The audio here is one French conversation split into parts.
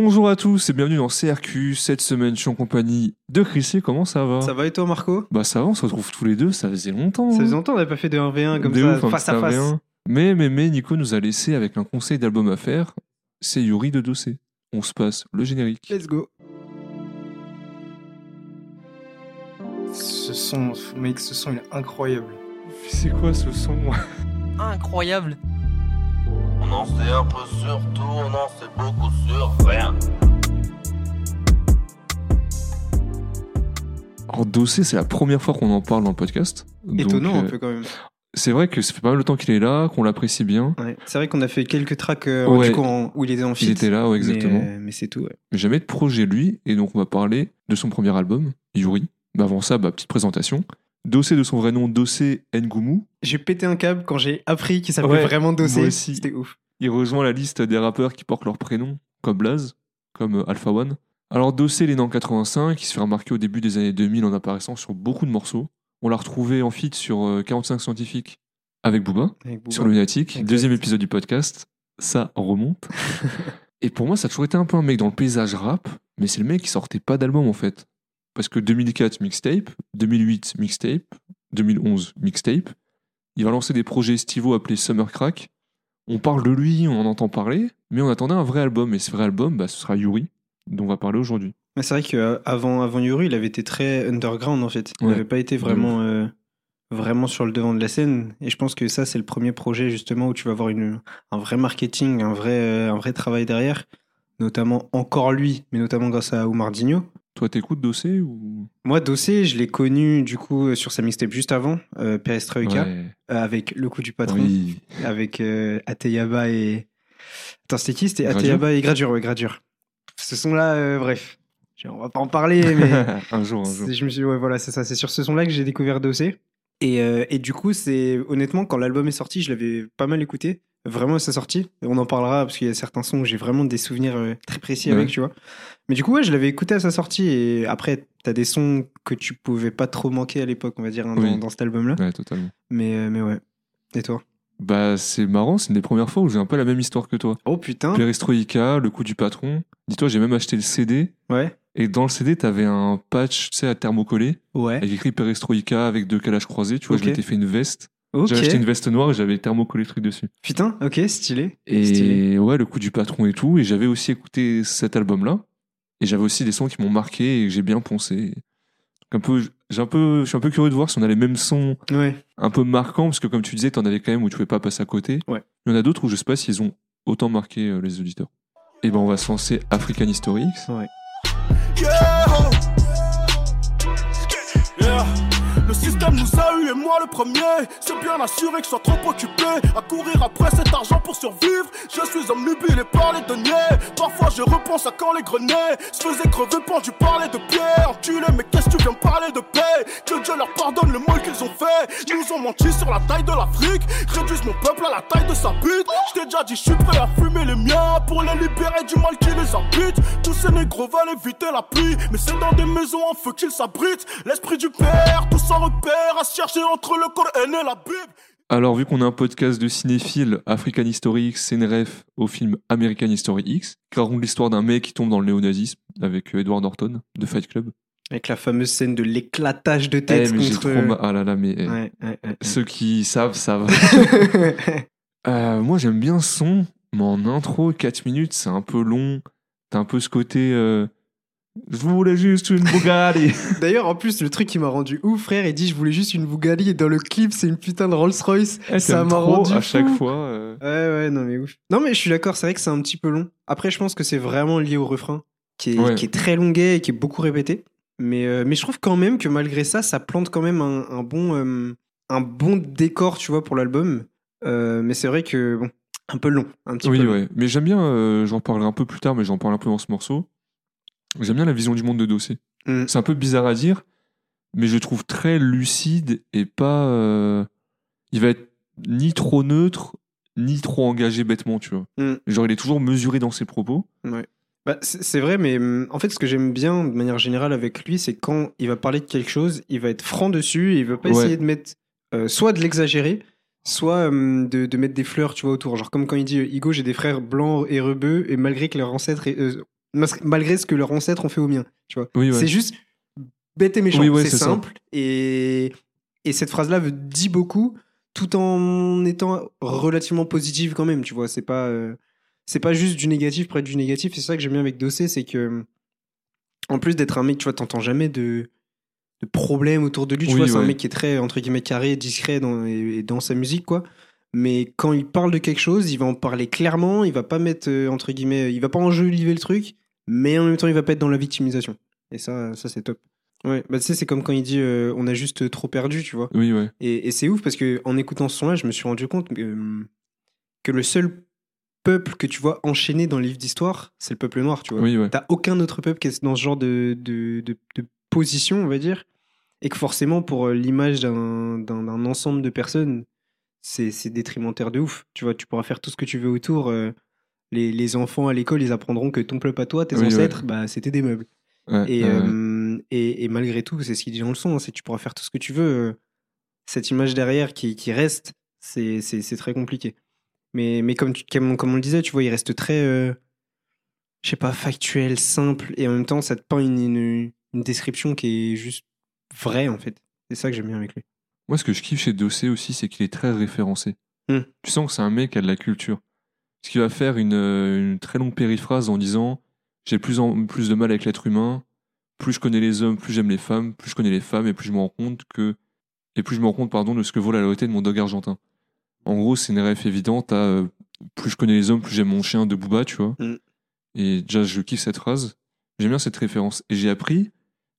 Bonjour à tous et bienvenue dans CRQ. Cette semaine, je suis en compagnie de Chrissy. Comment ça va? Ça va et toi, Marco? Bah ça va, on se retrouve tous les deux. Ça faisait longtemps. Ça hein. faisait longtemps qu'on n'avait pas fait de 1v1 comme De ça, ouf, un face petit à face. AV1. Mais, mais, mais, Nico nous a laissé avec un conseil d'album à faire. C'est Yuri de Dossé. On se passe le générique. Let's go. Ce son, mec, ce son il est incroyable. C'est quoi ce son? Incroyable. On en sait un peu sur tout, on en sait beaucoup sur rien. Alors Dossé, c'est la première fois qu'on en parle dans le podcast. Donc, Étonnant un euh, peu quand même. C'est vrai que ça fait pas mal de temps qu'il est là, qu'on l'apprécie bien. Ouais. C'est vrai qu'on a fait quelques tracks euh, Ouais. du coup, en- où il était en Il feat. était là, ouais, mais, exactement. euh, Mais, c'est tout, ouais. Mais jamais de projet lui, et donc on va parler de son premier album, Yuri. Mais avant ça, bah, petite présentation. Dossé de son vrai nom, Dossé Ngumu. J'ai pété un câble quand j'ai appris qu'il s'appelait Ouais, vraiment Dossé. C'était ouf. Il rejoint la liste des rappeurs qui portent leur prénom, comme Blaze, comme euh, Alpha One. Alors Dossé, il est né en 85, il se fait remarquer au début des années 2000 en apparaissant sur beaucoup de morceaux. On l'a retrouvé en feat sur euh, 45 Scientifiques avec Booba, Avec Booba. sur Lunatic, Exact. deuxième épisode du podcast. Ça remonte. Et pour moi, ça a toujours été un peu un mec dans le paysage rap, mais c'est le mec qui sortait pas d'album en fait. Parce que 2004 mixtape, 2008 mixtape, 2011 mixtape. Il va lancer des projets estivaux appelés Summer Crack. On parle de lui, on en entend parler, mais on attendait un vrai album. Et ce vrai album, bah, ce sera Yuri, dont on va parler aujourd'hui. Mais c'est vrai qu'avant avant Yuri, il avait été très underground en fait. Il Ouais. n'avait pas été vraiment, euh, vraiment sur le devant de la scène. Et je pense que ça, c'est le premier projet justement où tu vas avoir une, un vrai marketing, un vrai, euh, un vrai travail derrière. Notamment encore lui, mais notamment grâce à Oumardinho. Toi, t'écoutes Dossé ou? Moi, Dossé, je l'ai connu du coup euh, sur sa mixtape juste avant, euh, Perestroika, Ouais. euh, avec Le coup du patron, Oui. avec euh, Ateyaba et. Attends, c'était qui? C'était Ateyaba et Gradure, ouais, Gradure. Ce son-là, bref. On va pas en parler, mais. un jour, un jour. C'est- Je me suis dit, ouais, voilà, c'est ça. C'est sur ce son-là que j'ai découvert Dossé. Et, et du coup, c'est honnêtement, quand l'album est sorti, je l'avais pas mal écouté. Vraiment à sa sortie. On en parlera parce qu'il y a certains sons où j'ai vraiment des souvenirs euh, très précis Ouais. avec, tu vois. Mais du coup, ouais, je l'avais écouté à sa sortie. Et après, t'as des sons que tu pouvais pas trop manquer à l'époque, on va dire, hein, dans, Oui. dans cet album-là. Ouais, totalement. Mais, euh, mais ouais. Et toi? Bah, c'est marrant, c'est une des premières fois où j'ai un peu la même histoire que toi. Oh putain Perestroïka, le coup du patron. Dis-toi, j'ai même acheté le CD. Ouais. Et dans le CD, t'avais un patch, tu sais, à thermocollé, Ouais. avec écrit Perestroïka avec deux calages croisés. Tu vois, Ok. je m'étais fait une veste. Ok. J'avais acheté une veste noire et j'avais thermocollé le truc dessus. Putain, ok, stylé. Et Stylé. ouais, le coup du patron et tout. Et j'avais aussi écouté cet album-là. Et j'avais aussi des sons qui m'ont marqué et que j'ai bien poncé. Donc un peu, j'ai un peu, je suis un peu curieux de voir si on a les mêmes sons Ouais. un peu marquants, parce que comme tu disais, t'en avais quand même où tu pouvais pas passer à côté. Ouais. Il y en a d'autres où je sais pas s'ils ont autant marqué euh, les auditeurs. Et ben on va se lancer African History X. Yeah. Yeah. Système nous a eu et moi le premier. C'est bien assuré que je sois trop occupé à courir après cet argent pour survivre. Je suis omnubilé par les deniers. Parfois je repense à quand les grenets se faisaient crever pendu par les deux pieds. Enculé, mais qu'est-ce que tu viens me parler de paix? Que Dieu leur pardonne le mal qu'ils ont fait. Ils nous ont menti sur la taille de l'Afrique. Réduisent mon peuple à la taille de sa bite. Je t'ai déjà dit, je suis prêt à fumer les miens pour les libérer du mal qui les habite. Tous ces négros veulent éviter la pluie, mais c'est dans des maisons en feu qu'ils s'abritent. L'esprit du père, tous sans à se chercher entre le Coran et la Bible. Alors vu qu'on a un podcast de cinéphiles, African History X, c'est une ref au film American History X, qui raconte l'histoire d'un mec qui tombe dans le néonazisme avec Edward Norton de Fight Club. Avec la fameuse scène de l'éclatage de Eh, tête mais contre. trop ma- Ah là là, mais eh, Ouais, ouais, ouais. ceux qui savent, savent. Euh, moi j'aime bien ce son, mais en intro, 4 minutes, c'est un peu long. T'as un peu ce côté... euh, je voulais juste une Bugatti. D'ailleurs, en plus, le truc qui m'a rendu ouf, frère, il dit Je voulais juste une Bugatti et dans le clip, c'est une putain de Rolls Royce. Eh, Ça m'a rendu à chaque fois. euh. Ouais, ouais, non, mais ouf. Non, mais je suis d'accord, c'est vrai que c'est un petit peu long. Après, je pense que c'est vraiment lié au refrain, qui est, Ouais. qui est très longuet et qui est beaucoup répété. Mais, euh, mais je trouve quand même que malgré ça, ça plante quand même un, un bon, euh, un bon décor, tu vois, pour l'album. Mais c'est vrai que, bon, un peu long. Un petit Oui, peu long. ouais. Mais j'aime bien, j'en parlerai un peu plus tard, mais j'en parle un peu dans ce morceau. J'aime bien la vision du monde de Dossé. Mm. C'est un peu bizarre à dire, mais je le trouve très lucide et pas. euh, Il va être ni trop neutre, ni trop engagé bêtement, tu vois. Mm. Genre, il est toujours mesuré dans ses propos. Bah, c'est c'est vrai, mais hum, en fait, ce que j'aime bien de manière générale avec lui, c'est quand il va parler de quelque chose, il va être franc dessus et il va pas Ouais. essayer de mettre euh, soit de l'exagérer, soit hum, de, de mettre des fleurs, tu vois, autour. Genre comme quand il dit euh, Igo, j'ai des frères blancs et rebeux, et malgré que leurs ancêtres. euh, malgré ce que leurs ancêtres ont fait au mien. Tu vois. Oui, ouais. C'est juste bête et méchant. Oui, ouais, c'est ça. simple. Et, et cette phrase-là veut- dit beaucoup tout en étant relativement positive quand même. Tu vois, c'est pas, euh, c'est pas juste du négatif près du négatif. Et c'est ça que j'aime bien avec Dossé, c'est que en plus d'être un mec, tu vois, t'entends jamais de, de problèmes autour de lui. Tu vois, c'est un mec qui est très, entre guillemets, carré, discret dans, et, et dans sa musique, quoi. Mais quand il parle de quelque chose, il va en parler clairement, il va pas mettre, euh, entre guillemets, il va pas enjoliver le truc, mais en même temps, il va pas être dans la victimisation. Et ça, ça c'est top. Ouais, bah tu sais, c'est comme quand il dit euh, on a juste trop perdu, tu vois. Oui, ouais. Et, et c'est ouf parce que en écoutant ce son-là, je me suis rendu compte que, euh, que le seul peuple que tu vois enchaîné dans les livres d'histoire, c'est le peuple noir, tu vois. Oui, ouais. T'as aucun autre peuple qui est dans ce genre de, de, de, de position, on va dire. Et que forcément, pour euh, l'image d'un ensemble de personnes, c'est c'est détrimentaire de ouf. Tu vois, tu pourras faire tout ce que tu veux autour. euh, les, les enfants à l'école, ils apprendront que ton peuple à toi, tes Oui, ouais. ancêtres, bah, c'était des meubles. Ouais, Et, euh, et, et malgré tout, c'est ce qu'ils disent dans le son, c'est tu pourras faire tout ce que tu veux. euh, Cette image derrière qui, qui reste, c'est c'est- c'est très compliqué. Mais, mais comme, tu- comme, comme on le disait, tu vois, il reste très, euh, je sais pas, factuel, simple, et en même temps, ça te peint une, une, une description qui est juste vraie, en fait. C'est ça que j'aime bien avec lui. Moi, ce que je kiffe chez Dossé aussi, c'est qu'il est très référencé. Hmm. Tu sens que c'est un mec qui a de la culture. Parce qu'il va faire une, euh, une très longue périphrase en disant J'ai plus, en- plus de mal avec l'être humain, plus je connais les hommes, plus j'aime les femmes, plus je connais les femmes, et plus je me rends compte que. Et plus je me rends compte, pardon, de ce que vaut la loyauté de mon dog argentin. En gros, c'est une ref évidente à euh, plus je connais les hommes, plus j'aime mon chien de Booba, tu vois. Hmm. Et déjà, je kiffe cette phrase. J'aime bien cette référence. Et j'ai appris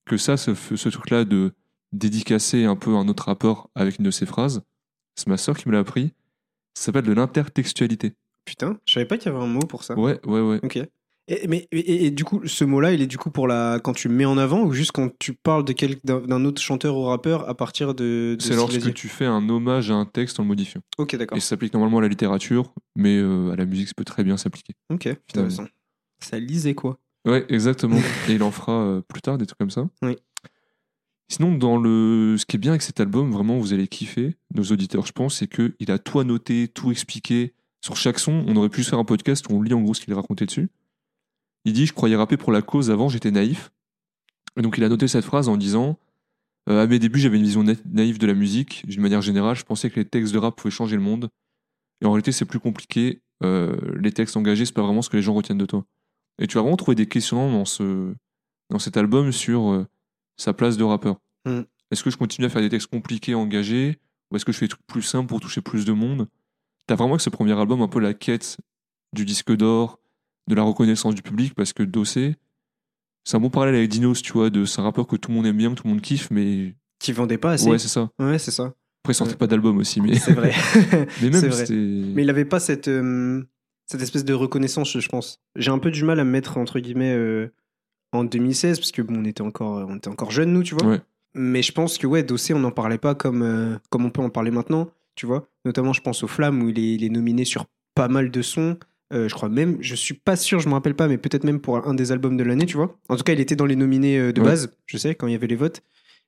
que ça, ce, ce truc-là de dédicacer un peu un autre rapport avec une de ses phrases, c'est ma soeur qui me l'a appris. Ça s'appelle de l'intertextualité. Putain, je savais pas qu'il y avait un mot pour ça. Ouais, ouais, ouais. Ok. Et, mais, et, et du coup, ce mot-là, il est du coup pour la quand tu mets en avant ou juste quand tu parles de quel- d'un autre chanteur ou rappeur à partir de. de ce C'est lorsque tu fais un hommage à un texte en le modifiant. Ok, d'accord. Et ça s'applique normalement à la littérature, mais euh, à la musique, ça peut très bien s'appliquer. Ok, intéressant. Ça lisait quoi Ouais, exactement. Et il en fera euh, plus tard des trucs comme ça. Oui. Sinon, dans le, ce qui est bien avec cet album, vraiment, vous allez kiffer, nos auditeurs, je pense, c'est qu'il a tout annoté, tout expliqué. Sur chaque son, on aurait pu se faire un podcast où on lit en gros ce qu'il racontait dessus. Il dit Je croyais rapper pour la cause avant, j'étais naïf. Et donc, il a noté cette phrase en disant euh, À mes débuts, j'avais une vision na- naïve de la musique. D'une manière générale, je pensais que les textes de rap pouvaient changer le monde. Et en réalité, c'est plus compliqué. Euh, les textes engagés, c'est pas vraiment ce que les gens retiennent de toi. Et tu vas vraiment trouver des questionnements dans, ce, dans cet album sur euh, sa place de rappeur. Mm. Est-ce que je continue à faire des textes compliqués, engagés, ou est-ce que je fais des trucs plus simples pour toucher plus de monde? T'as vraiment avec ce premier album un peu la quête du disque d'or, de la reconnaissance du public, parce que Dossé, c'est un bon parallèle avec Dinos, tu vois, de c'est un rappeur que tout le monde aime bien, que tout le monde kiffe, mais Qui vendait pas assez. ouais, c'est ça. Ouais, c'est ça. Après, il sortait Ouais. pas d'album aussi, mais, C'est vrai. mais même, vrai. c'était. Mais il avait pas cette, euh, cette espèce de reconnaissance, je pense. J'ai un peu du mal à me mettre, entre guillemets, euh, en 2016, parce que bon, on était encore, on était encore jeunes, nous, tu vois. Ouais. Mais je pense que, ouais, Dossé, on n'en parlait pas comme, euh, comme on peut en parler maintenant, tu vois. Notamment, je pense aux Flammes, où il est, il est nominé sur pas mal de sons. Euh, je crois même, je suis pas sûr, je me rappelle pas, mais peut-être même pour un des albums de l'année, tu vois. En tout cas, il était dans les nominés euh, de Ouais. base, je sais, quand il y avait les votes.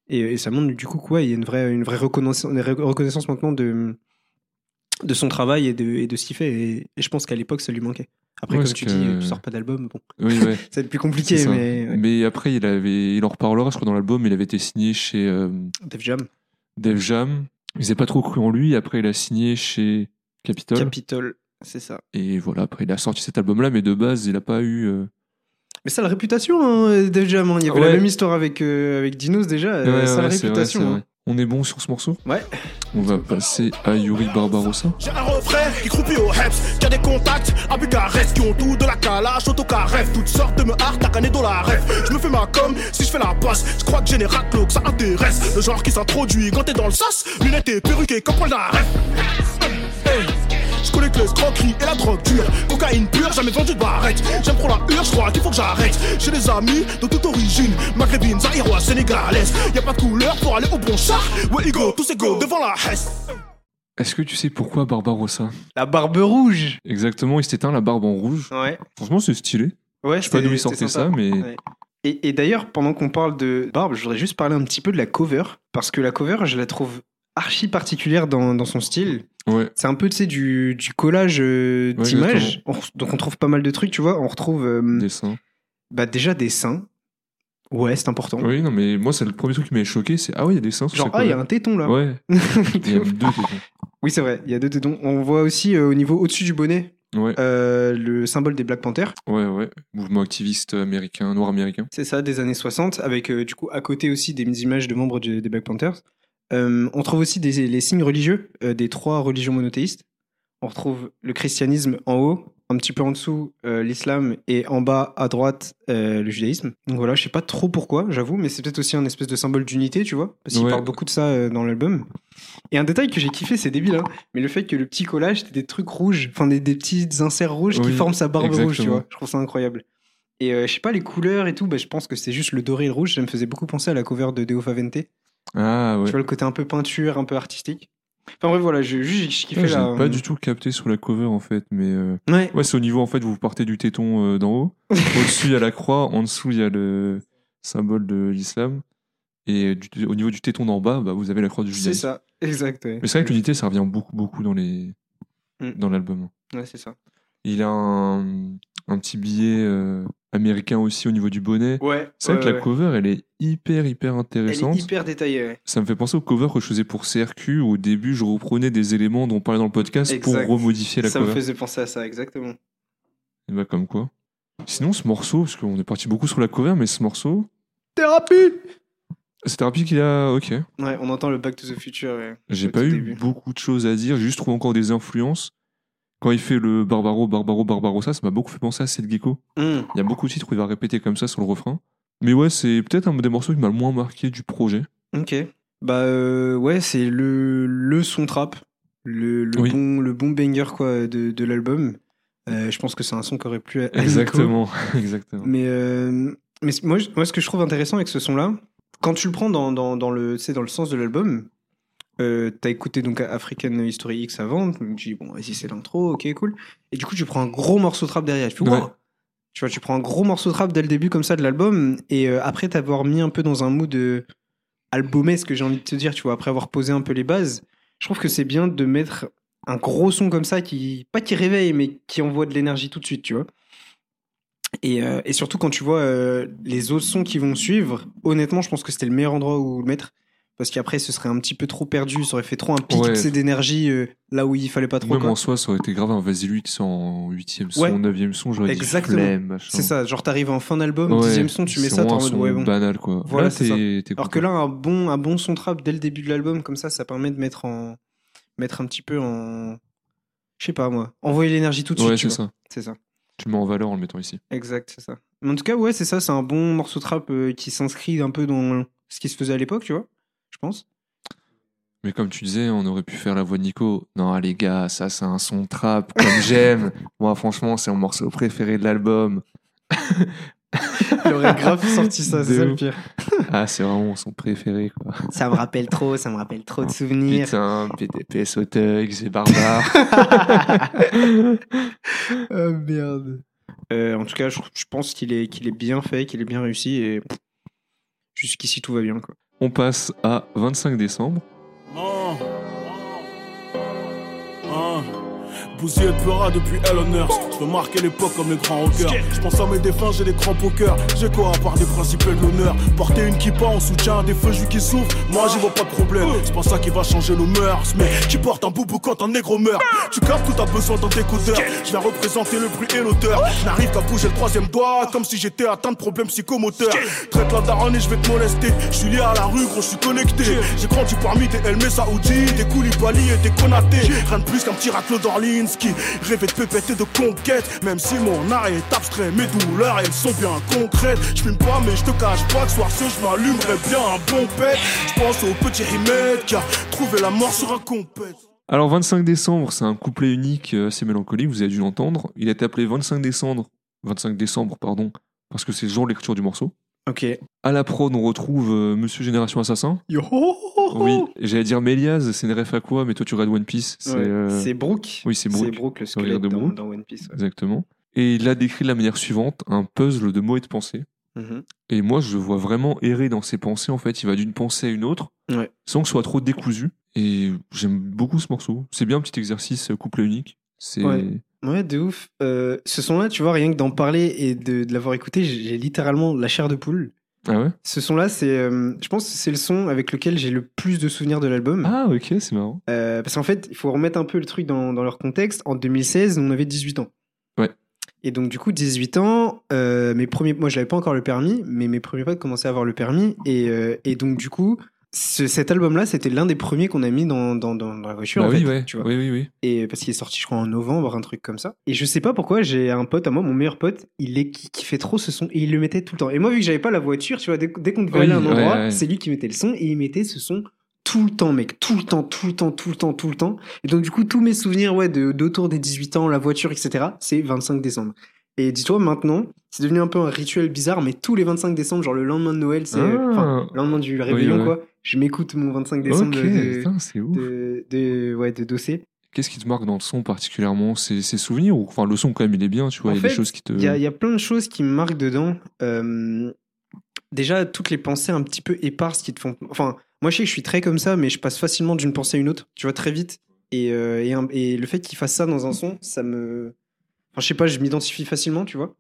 Et, et ça montre du coup quoi, il y a une vraie, une vraie reconnaissance, une reconnaissance maintenant de, de son travail et de, et de ce qu'il fait. Et, et je pense qu'à l'époque, ça lui manquait. Après, Ouais, comme tu que- dis, tu sors pas d'album, bon, Oui, ouais. être plus c'est compliqué, mais ouais. Mais après, il, avait, il en reparlera, je crois, dans l'album, il avait été signé chez euh, Def Jam, Def Jam. Ils n'avaient pas trop cru en lui. Après, il a signé chez Capitol. Capitol, c'est ça. et voilà, après, il a sorti cet album-là, mais de base, il n'a pas eu. euh, Mais ça, la réputation, hein, Jam, hein. il y avait Ouais. la même histoire avec, euh, avec Dinos déjà, euh, ouais, ça, ouais, la vrai, réputation. hein. On est bon sur ce morceau Ouais. On va passer à Yuri Barbarossa. J'ai un refrain qui croupit au Heps, qui a des contacts à Bucarest, qui ont tout de la calage, autocaref, toutes sortes de me hard, t'as qu'un dans la ref. Je me fais ma com, si je fais la passe, je crois que j'ai les raclos, que ça intéresse. Le genre qui s'introduit quand t'es dans le sas, lunettes et perruquées comme Paul Naref. Je connais que l'escroquerie et la drogue dure. Cocaïne pure, jamais vendu de barrette. J'aime trop la hure, je crois qu'il faut que j'arrête. J'ai des amis de toute origine, maghrébine, zaïroise, sénégalaise. Y a pas de couleur pour aller au bon char. Ouais, ego, tous égaux devant la Hesse. Est-ce que tu sais pourquoi Barbarossa? La barbe rouge Exactement, il s'est éteint la barbe en rouge. Ouais. Franchement, c'est stylé. Ouais, Je sais pas d'où il sortait ça, mais. Ouais. Et, et d'ailleurs, pendant qu'on parle de Barbe, je voudrais juste parler un petit peu de la cover. Parce que la cover, je la trouve archi particulière dans, dans son style. Ouais. C'est un peu, tu sais, du, du collage euh, Ouais, d'images. Donc on trouve pas mal de trucs, tu vois. On retrouve euh, Dessin. Bah, déjà, des seins. Ouais, c'est important. Oui, non, mais moi, c'est le premier truc qui m'a choqué, c'est ah ouais, il y a des seins sur Genre, ah, il y a un téton là. Ouais, il y a deux tétons. Oui, c'est vrai, il y a deux tétons. On voit aussi euh, au niveau au-dessus du bonnet Ouais, euh, le symbole des Black Panthers. ouais, ouais. Mouvement activiste américain, noir américain. C'est ça, des années 60, avec euh, du coup à côté aussi des images de membres des Black Panthers. Euh, on trouve aussi des, les signes religieux euh, des trois religions monothéistes. On retrouve le christianisme en haut, un petit peu en dessous euh, l'islam et en bas à droite le judaïsme. Donc voilà, je sais pas trop pourquoi, j'avoue, mais c'est peut-être aussi un espèce de symbole d'unité, tu vois, parce qu'il Ouais. parle beaucoup de ça dans l'album. Et un détail que j'ai kiffé, c'est débile, hein, mais le fait que le petit collage, c'était des trucs rouges, enfin des, des petits inserts rouges qui forment sa barbe rouge, tu vois. Je trouve ça incroyable. Et je sais pas, les couleurs et tout, bah, je pense que c'est juste le doré et le rouge. Ça me faisait beaucoup penser à la cover de Deo Favente. Ah ouais. Tu vois, le côté un peu peinture, un peu artistique. Enfin bref, voilà, je- juste j'ai kiffé Ouais, j'ai pas du tout capté sur la cover en fait, mais euh, Ouais, ouais, c'est au niveau en fait, vous partez du téton euh, d'en haut, au-dessus il y a la croix, en dessous il y a le symbole de l'islam, et du- au niveau du téton d'en bas, bah, vous avez la croix du c'est judaïsme. ça, exact. Ouais, Mais c'est vrai que l'unité, ça revient beaucoup, beaucoup dans les Mm. dans l'album. Ouais, c'est ça. Il a un, un petit billet euh, américain aussi au niveau du bonnet. Ouais, C'est vrai ouais, que la ouais. cover, elle est hyper, hyper Elle intéressante. est hyper détaillée. ouais. Ça me fait penser au cover que je faisais pour CRQ. Où au début, je reprenais des éléments dont on parlait dans le podcast Exact. pour remodifier la Ça me cover. faisait penser à ça, exactement. Et bah, comme quoi. Sinon, ce morceau, parce qu'on est parti beaucoup sur la cover, mais ce morceau, Thérapie c'est rapide qu'il a. Ok. Ouais, on entend le Back to the Future. ouais, J'ai pas eu début. beaucoup de choses à dire. J'ai juste trouvé encore des influences. Quand il fait le Barbaro, Barbaro, Barbarossa, ça m'a beaucoup fait penser à Seth Gecko. Hum, Il y a beaucoup de titres où il va répéter comme ça sur le refrain. Mais ouais, c'est peut-être un des morceaux qui m'a le moins marqué du projet. Ok. Bah euh, ouais, c'est le, le son trap, le, le Oui. bon, le bon banger quoi, de, de l'album. Euh, je pense que c'est un son qui aurait plu à à Nico. Exactement. Exactement. Mais, euh, mais moi, moi, ce que je trouve intéressant avec ce son-là, quand tu le prends dans, dans, dans le, dans le sens de l'album, euh, t'as écouté donc African History X avant, tu me dis, bon, vas-y, c'est l'intro, ok, cool. Et du coup, tu prends un gros morceau de trap derrière. Tu fais, Ouais. wow. Tu vois, tu prends un gros morceau de trap dès le début comme ça de l'album, et euh, après t'avoir mis un peu dans un mood euh, albumesque, j'ai envie de te dire, tu vois, après avoir posé un peu les bases, je trouve que c'est bien de mettre un gros son comme ça qui, pas qui réveille, mais qui envoie de l'énergie tout de suite, tu vois. Et, euh, et surtout quand tu vois les autres sons qui vont suivre, honnêtement, je pense que c'était le meilleur endroit où le mettre. Parce qu'après, ce serait un petit peu trop perdu, ça aurait fait trop un pic Ouais. d'énergie euh, là où il fallait pas trop. Même quoi. en soi, ça aurait été grave un Vas-y lui qui sort en 8ème son, Ouais. 9ème son, j'aurais dit Exactement. flemme, machin. C'est ça, genre t'arrives en fin d'album, Ouais, dixième son, tu mets ça, t'es en mode ouais bon. banal quoi. Voilà, Là, t'es t'es Alors que là, un bon, un bon son trap dès le début de l'album, comme ça, ça permet de mettre en, mettre un petit peu en, je sais pas moi, envoyer l'énergie tout de suite. Ouais, c'est ça. C'est ça. Tu mets en valeur en le mettant ici. Exact, c'est ça. Mais en tout cas, ouais, c'est ça, c'est un bon morceau trap euh, qui s'inscrit un peu dans ce qui se faisait à l'époque, tu vois, je pense. Mais comme tu disais, on aurait pu faire la voix de Nico. Non, les gars, ça c'est un son trap comme j'aime. Moi, franchement, c'est mon morceau préféré de l'album. Il aurait grave sorti ça, c'est ça le pire. Ah, c'est vraiment son préféré quoi. Ça me rappelle trop, ça me rappelle trop de souvenirs. Putain, PDPS au thug, c'est barbare. oh merde. Euh, en tout cas, je, je pense qu'il est, qu'il est bien fait, qu'il est bien réussi et jusqu'ici tout va bien quoi. On passe à 25 décembre. Bousillé de Peura depuis Earth. Je veux marquer l'époque comme les grands rockers. Je pense à mes défunts, j'ai des grands pokers. J'ai quoi à part des principes et de l'honneur? Porter une kippa en soutien des feux qui souffrent. Moi j'y vois pas de problème. C'est pas ça qui va changer nos mœurs. Mais qui porte un boubou quand un négro meurt. Tu captes que t'as besoin d'un décodeur. Je viens représenter le bruit et l'auteur. Je n'arrive qu'à bouger le troisième doigt comme si j'étais atteint de problèmes psychomoteurs. Traite la daronne et je vais te molester. Je suis lié à la rue, gros, je suis connecté. J'ai grandi parmi des Elmé Saoudi, des Koulibaly et des Konaté. Rien de plus qu'un petit raclo d'Orlinski. Rêvais de pépette et de conquête. Même si mon art est abstrait, mes douleurs elles sont bien concrètes. Je fume pas, mais je te cache pas que soir ce je m'allumerais bien un bon pet. Je pense au petit Rimed qui a trouvé la mort sur un compète. Alors 25 décembre, c'est un couplet unique euh, assez mélancolique, vous avez dû l'entendre. Il été appelé 25 décembre, 25 décembre pardon, parce que c'est le jour de l'écriture du morceau. Ok. À la prod, on retrouve euh, Monsieur Génération Assassin. Yo Oui, j'allais dire Méliaz, c'est une ref à quoi, mais toi tu regardes One Piece. C'est Ouais, euh, C'est Brooke. oui, c'est Brooke. C'est Brooke, le squelette de dans, Brooke. dans One Piece. ouais. Exactement. Et il l'a décrit de la manière suivante, un puzzle de mots et de pensées. Mhm. Et moi, je le vois vraiment errer dans ses pensées. En fait, il va d'une pensée à une autre, Ouais. sans que ce soit trop décousu. Et j'aime beaucoup ce morceau. C'est bien un petit exercice euh, couplet unique. C'est Ouais. Ouais, de ouf. Euh, ce son-là, tu vois, rien que d'en parler et de, de l'avoir écouté, j'ai littéralement la chair de poule. Ah ouais? Ce son-là, c'est, euh, je pense que c'est le son avec lequel j'ai le plus de souvenirs de l'album. Ah ok, c'est marrant. Euh, parce qu'en fait, il faut remettre un peu le truc dans, dans leur contexte. En 2016, on avait 18 ans. Ouais. Et donc, du coup, 18 ans, mes premiers, moi, je n'avais pas encore le permis, mais mes premiers potes commençaient à avoir le permis. Et, et donc, du coup, ce- cet album-là, c'était l'un des premiers qu'on a mis dans, dans, dans, la voiture. Bah en oui, fait, ouais. tu vois. oui, oui, oui. Et parce qu'il est sorti, je crois, en novembre, un truc comme ça. Et je sais pas pourquoi, j'ai un pote à moi, mon meilleur pote, il est qui, qui fait trop ce son et il le mettait tout le temps. Et moi, vu que j'avais pas la voiture, tu vois, dès, dès qu'on devait Oui, aller à un ouais, endroit, ouais. c'est lui qui mettait le son et il mettait ce son tout le temps, mec, tout le temps, tout le temps, tout le temps, tout le temps. Et donc, du coup, tous mes souvenirs, ouais, de- d'autour des 18 ans, la voiture, etc., c'est 25 décembre. Et dis-toi, maintenant, c'est devenu un peu un rituel bizarre, mais tous les 25 décembre, genre le lendemain de Noël, c'est, Ah. enfin, le lendemain du réveillon, ouais. quoi, je m'écoute mon 25 décembre de, putain, c'est ouf. de, de- ouais, de dossier. Qu'est-ce qui te marque dans le son particulièrement? C'est ses souvenirs ou enfin le son quand même il est bien, tu vois, il y a des choses qui te. Il y, a, il y a plein de choses qui me marquent dedans. Euh, déjà, toutes les pensées un petit peu éparses qui te font. Enfin, moi, je sais que je suis très comme ça, mais je passe facilement d'une pensée à une autre, tu vois, très vite. Et, euh, et, un- et le fait qu'il fasse ça dans un son, ça me. Enfin, je sais pas, je m'identifie facilement, tu vois.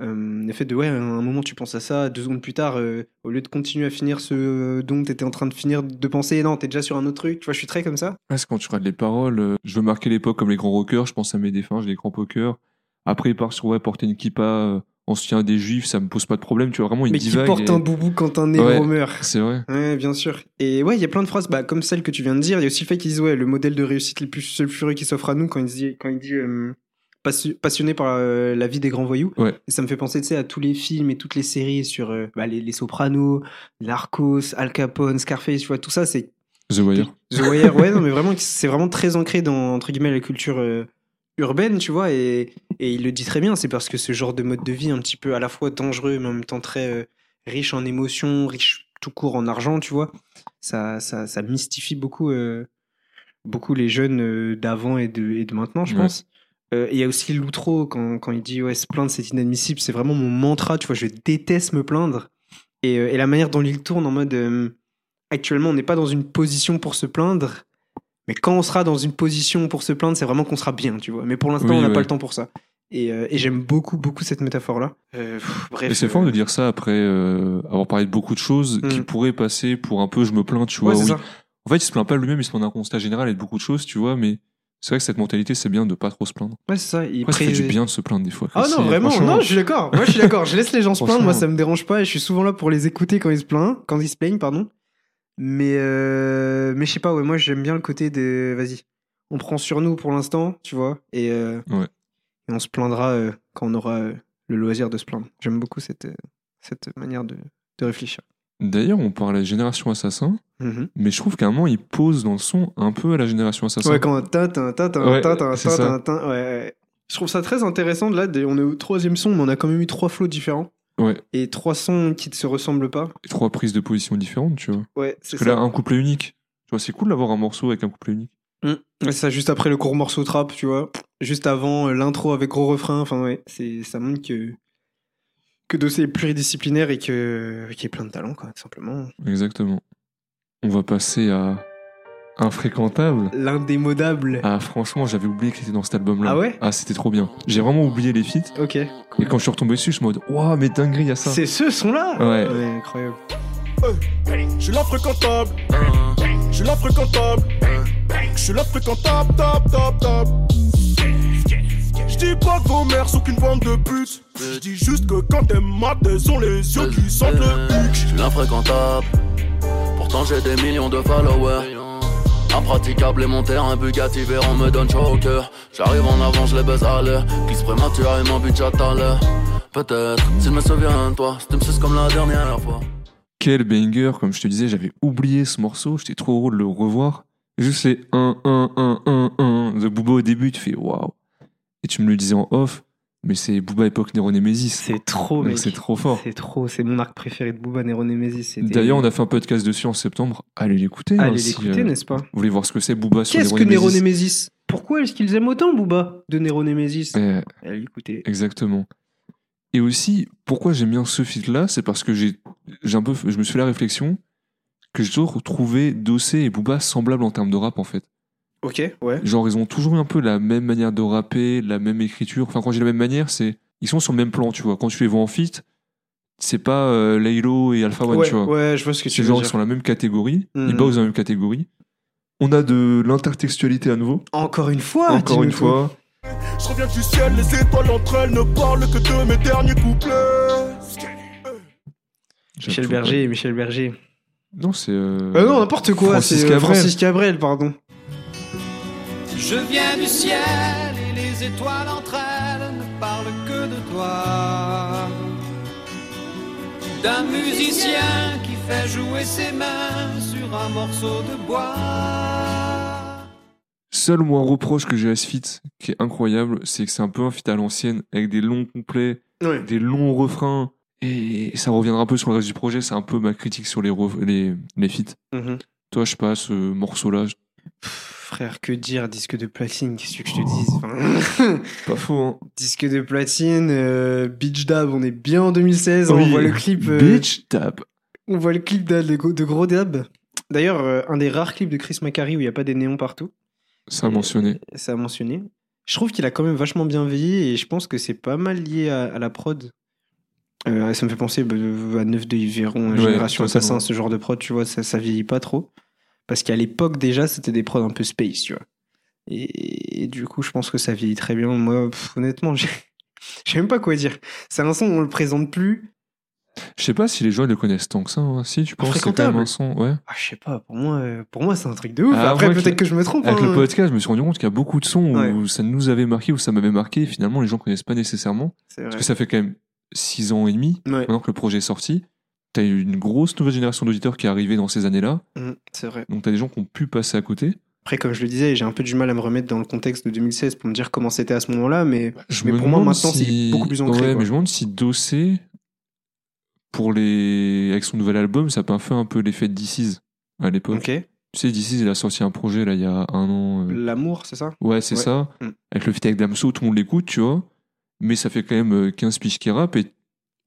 Euh, le fait de, ouais, à un moment tu penses à ça, deux secondes plus tard, euh, au lieu de continuer à finir ce dont tu étais en train de finir de penser, non, t'es déjà sur un autre truc, tu vois, je suis très comme ça. Ouais, c'est quand tu regardes les paroles, euh, je veux marquer l'époque comme les grands rockers, je pense à mes défunts, j'ai des grands poker. Après, il part sur ouais, porter une kippa euh, en soutien des juifs, ça me pose pas de problème, tu vois, vraiment, il Mais qui porte et- un boubou quand un héros Ouais. meurt. C'est vrai. Ouais, bien sûr. Et ouais, il y a plein de phrases, bah, comme celle que tu viens de dire. Il y a aussi le fait qu'ils disent, ouais, le modèle de réussite le plus sulfureux qui s'offre à nous quand il dit, quand il dit euh, passionné par euh, la vie des grands voyous. Ouais. Et ça me fait penser, tu sais, à tous les films et toutes les séries sur euh, bah, les, les Sopranos, Narcos, Al Capone, Scarface, tu vois, tout ça, c'est The Wire. The Wire, ouais, non, mais vraiment, c'est vraiment très ancré dans, entre guillemets, la culture euh, urbaine, tu vois, et, et il le dit très bien, c'est parce que ce genre de mode de vie un petit peu à la fois dangereux, mais en même temps très riche en émotions, riche tout court en argent, tu vois, ça, ça, ça mystifie beaucoup, beaucoup les jeunes d'avant et de, et de maintenant, je Ouais. pense. Euh, et il y a aussi l'outro, quand, quand il dit, ouais, se plaindre, c'est inadmissible, c'est vraiment mon mantra, tu vois, je déteste me plaindre. Et, euh, et la manière dont il tourne en mode, euh, actuellement, on n'est pas dans une position pour se plaindre, mais quand on sera dans une position pour se plaindre, c'est vraiment qu'on sera bien, tu vois. Mais pour l'instant, Oui, on n'a ouais. pas le temps pour ça. Et, euh, et j'aime beaucoup, beaucoup cette métaphore-là. Euh, bref. Et c'est euh, fort de dire ça après euh, avoir parlé de beaucoup de choses qui Mm. pourraient passer pour un peu je me plains, tu vois. Ouais, c'est oui. ça. En fait, il se plaint pas lui-même, il se plaint d'un constat général et de beaucoup de choses, tu vois, mais c'est vrai que cette mentalité, c'est bien de pas trop se plaindre. Ouais, c'est ça. Il Après, ça fait du bien de se plaindre des fois. Ah non, vraiment, franchement. non, je suis d'accord. Moi, je suis d'accord. Je laisse les gens se plaindre. Moi, ça me dérange pas. Et je suis souvent là pour les écouter quand ils se plaignent, quand ils se plaignent, pardon. Mais, euh, mais je sais pas, ouais, moi, j'aime bien le côté de, vas-y, on prend sur nous pour l'instant, tu vois, et, euh, Ouais. et on se plaindra euh, quand on aura euh, le loisir de se plaindre. J'aime beaucoup cette, euh, cette manière de, de réfléchir. D'ailleurs, on parle à la génération assassin, Mhm. mais je trouve qu'à un moment, il pose dans le son un peu à la génération assassin. Ouais, quand c'est ouais. Je trouve ça très intéressant. de Là, on est au troisième son, mais on a quand même eu trois flots différents. Ouais, Et trois sons qui ne se ressemblent pas. et trois prises de position différentes, tu vois. Ouais, c'est Parce que ça. là, un couplet unique. Tu vois, c'est cool d'avoir un morceau avec un couplet unique. Mm. Ouais, ça, juste après le court morceau trap, tu vois. Juste avant euh, l'intro avec gros refrain. Enfin, ouais, c'est, ça montre que, que Dossé est pluridisciplinaire et que, qu'il y a plein de talent, quoi, tout simplement. Exactement. On va passer à Infréquentable. L'indémodable. Ah, franchement, j'avais oublié qu'il était dans cet album-là. Ah ouais? Ah, c'était trop bien. J'ai vraiment oublié les feats. Ok. Et quand je suis retombé dessus, je suis en mode, waouh, mais dinguerie, il y a ça. C'est ce son-là? Ouais. incroyable. Je suis la fréquentable. Je suis la fréquentable. Je suis la fréquentable, top, top, top. Je dis pas que vos mères sont qu'une bande de putes. Je dis juste que quand t'es mat, elles ont les yeux qui sentent le Je huc. suis l'infréquentable. Pourtant j'ai des millions de followers. Impraticable et mon terrain Bugatti Veyron me donne chaud au cœur. J'arrive en avant, je les baise à l'heure. Glisse prématurément, but j'attends l'heure. Peut-être, s'il me souvient de toi, c'était me comme la dernière fois. Quel banger, comme je te disais, j'avais oublié ce morceau, j'étais trop heureux de le revoir. Juste les 1, 1, 1, 1, 1 de Booba au début, tu fais waouh. Et tu me le disais en off, mais c'est Booba époque Nero Nemesis. C'est trop, mec. c'est trop fort. C'est trop, c'est mon arc préféré de Booba c'était- D'ailleurs, on a fait un podcast dessus en septembre. Allez l'écouter. hein, Allez si, l'écouter, euh, n'est-ce pas Vous voulez voir ce que c'est Booba sur Qu'est-ce que Nemesis Pourquoi est-ce qu'ils aiment autant Booba de Nero Nemesis Eh, Allez l'écouter. Exactement. Et aussi, pourquoi j'aime bien ce feat-là, c'est parce que j'ai, j'ai un peu, je me suis fait la réflexion que j'ai toujours trouvé Dossé et Booba semblables en termes de rap, en fait. Ok, ouais. Genre, ils ont toujours eu un peu la même manière de rapper, la même écriture. Enfin, quand j'ai la même manière, c'est. Ils sont sur le même plan, tu vois. Quand tu les vois en feat, c'est pas euh, Laylo et Alpha One, ouais, tu vois. ouais, je vois ce que tu C'est veux genre, ils dire. sont dans la même catégorie. Mhm. Ils bossent dans la même catégorie. On a de l'intertextualité à nouveau. Encore une fois, Encore une fois. Je reviens du ciel, les étoiles entre elles ne parlent que de mes derniers couplets. Michel Berger, Michel Berger. Non, c'est. euh, Euh, non, n'importe quoi, Francis c'est euh, Cabrel. Francis Cabrel, pardon. Je viens du ciel et les étoiles entre elles ne parlent que de toi. D'un musicien qui fait jouer ses mains sur un morceau de bois. Seul moi reproche que j'ai à ce feat, qui est incroyable, c'est que c'est un peu un feat à l'ancienne, avec des longs couplets, Ouais. des longs refrains, et ça reviendra un peu sur le reste du projet, c'est un peu ma critique sur les, les, les feats. Mhm. Toi, je sais pas, ce morceau-là, je- Frère, que dire, disque de platine, qu'est-ce que je te Enfin, pas faux, hein. Disque de platine, euh, Beach Dab, on est bien en 2016, on voit le clip. euh, Bitch tap. On voit le clip de, de, de Gros Dab. D'ailleurs, euh, un des rares clips de Chris Macari où il n'y a pas des néons partout. Ça a mentionné. Ça a mentionné. Je trouve qu'il a quand même vachement bien vieilli et je pense que c'est pas mal lié à, à la prod. Euh, ça me fait penser bah, à Neuf de Yveron, Ouais, Génération. Assassin, ce genre de prod, tu vois, ça, ça vieillit pas trop. Parce qu'à l'époque, déjà, c'était des prods un peu space, tu vois. Et, et du coup, je pense que ça vieillit très bien. Moi, pff, honnêtement, j'ai- je sais même pas quoi dire. C'est un son, on le présente plus. Je sais pas si les gens le connaissent tant que ça. hein. Si, tu penses que c'est quand même un son. Ouais. Ah, je sais pas, pour moi, euh, pour moi c'est un truc de ouf. Ah, Après, peut-être que je me trompe. Avec hein. le podcast, je me suis rendu compte qu'il y a beaucoup de sons Ouais. où ça nous avait marqué, où ça m'avait marqué, et finalement, les gens connaissent pas nécessairement. Parce que ça fait quand même 6 ans et demi, Ouais. maintenant que le projet est sorti. T'as eu une grosse nouvelle génération d'auditeurs qui est arrivée dans ces années-là. Mm, c'est vrai. Donc t'as des gens qui ont pu passer à côté. Après, comme je le disais, j'ai un peu du mal à me remettre dans le contexte de 2016 pour me dire comment c'était à ce moment-là, mais Je Mais me pour moi, maintenant, c'est si- beaucoup plus ancré, Ouais, quoi. mais je me demande si Dossé, pour les... avec son nouvel album, ça peut faire un peu l'effet de DC's à l'époque. ok. Tu sais, DC's, il a sorti un projet là il y a un an. euh, L'amour, c'est ça? Ouais, c'est Ouais. ça. Mm. Avec le feat avec Damso, tout le monde l'écoute, tu vois. Mais ça fait quand même euh, 15 piges qui rap et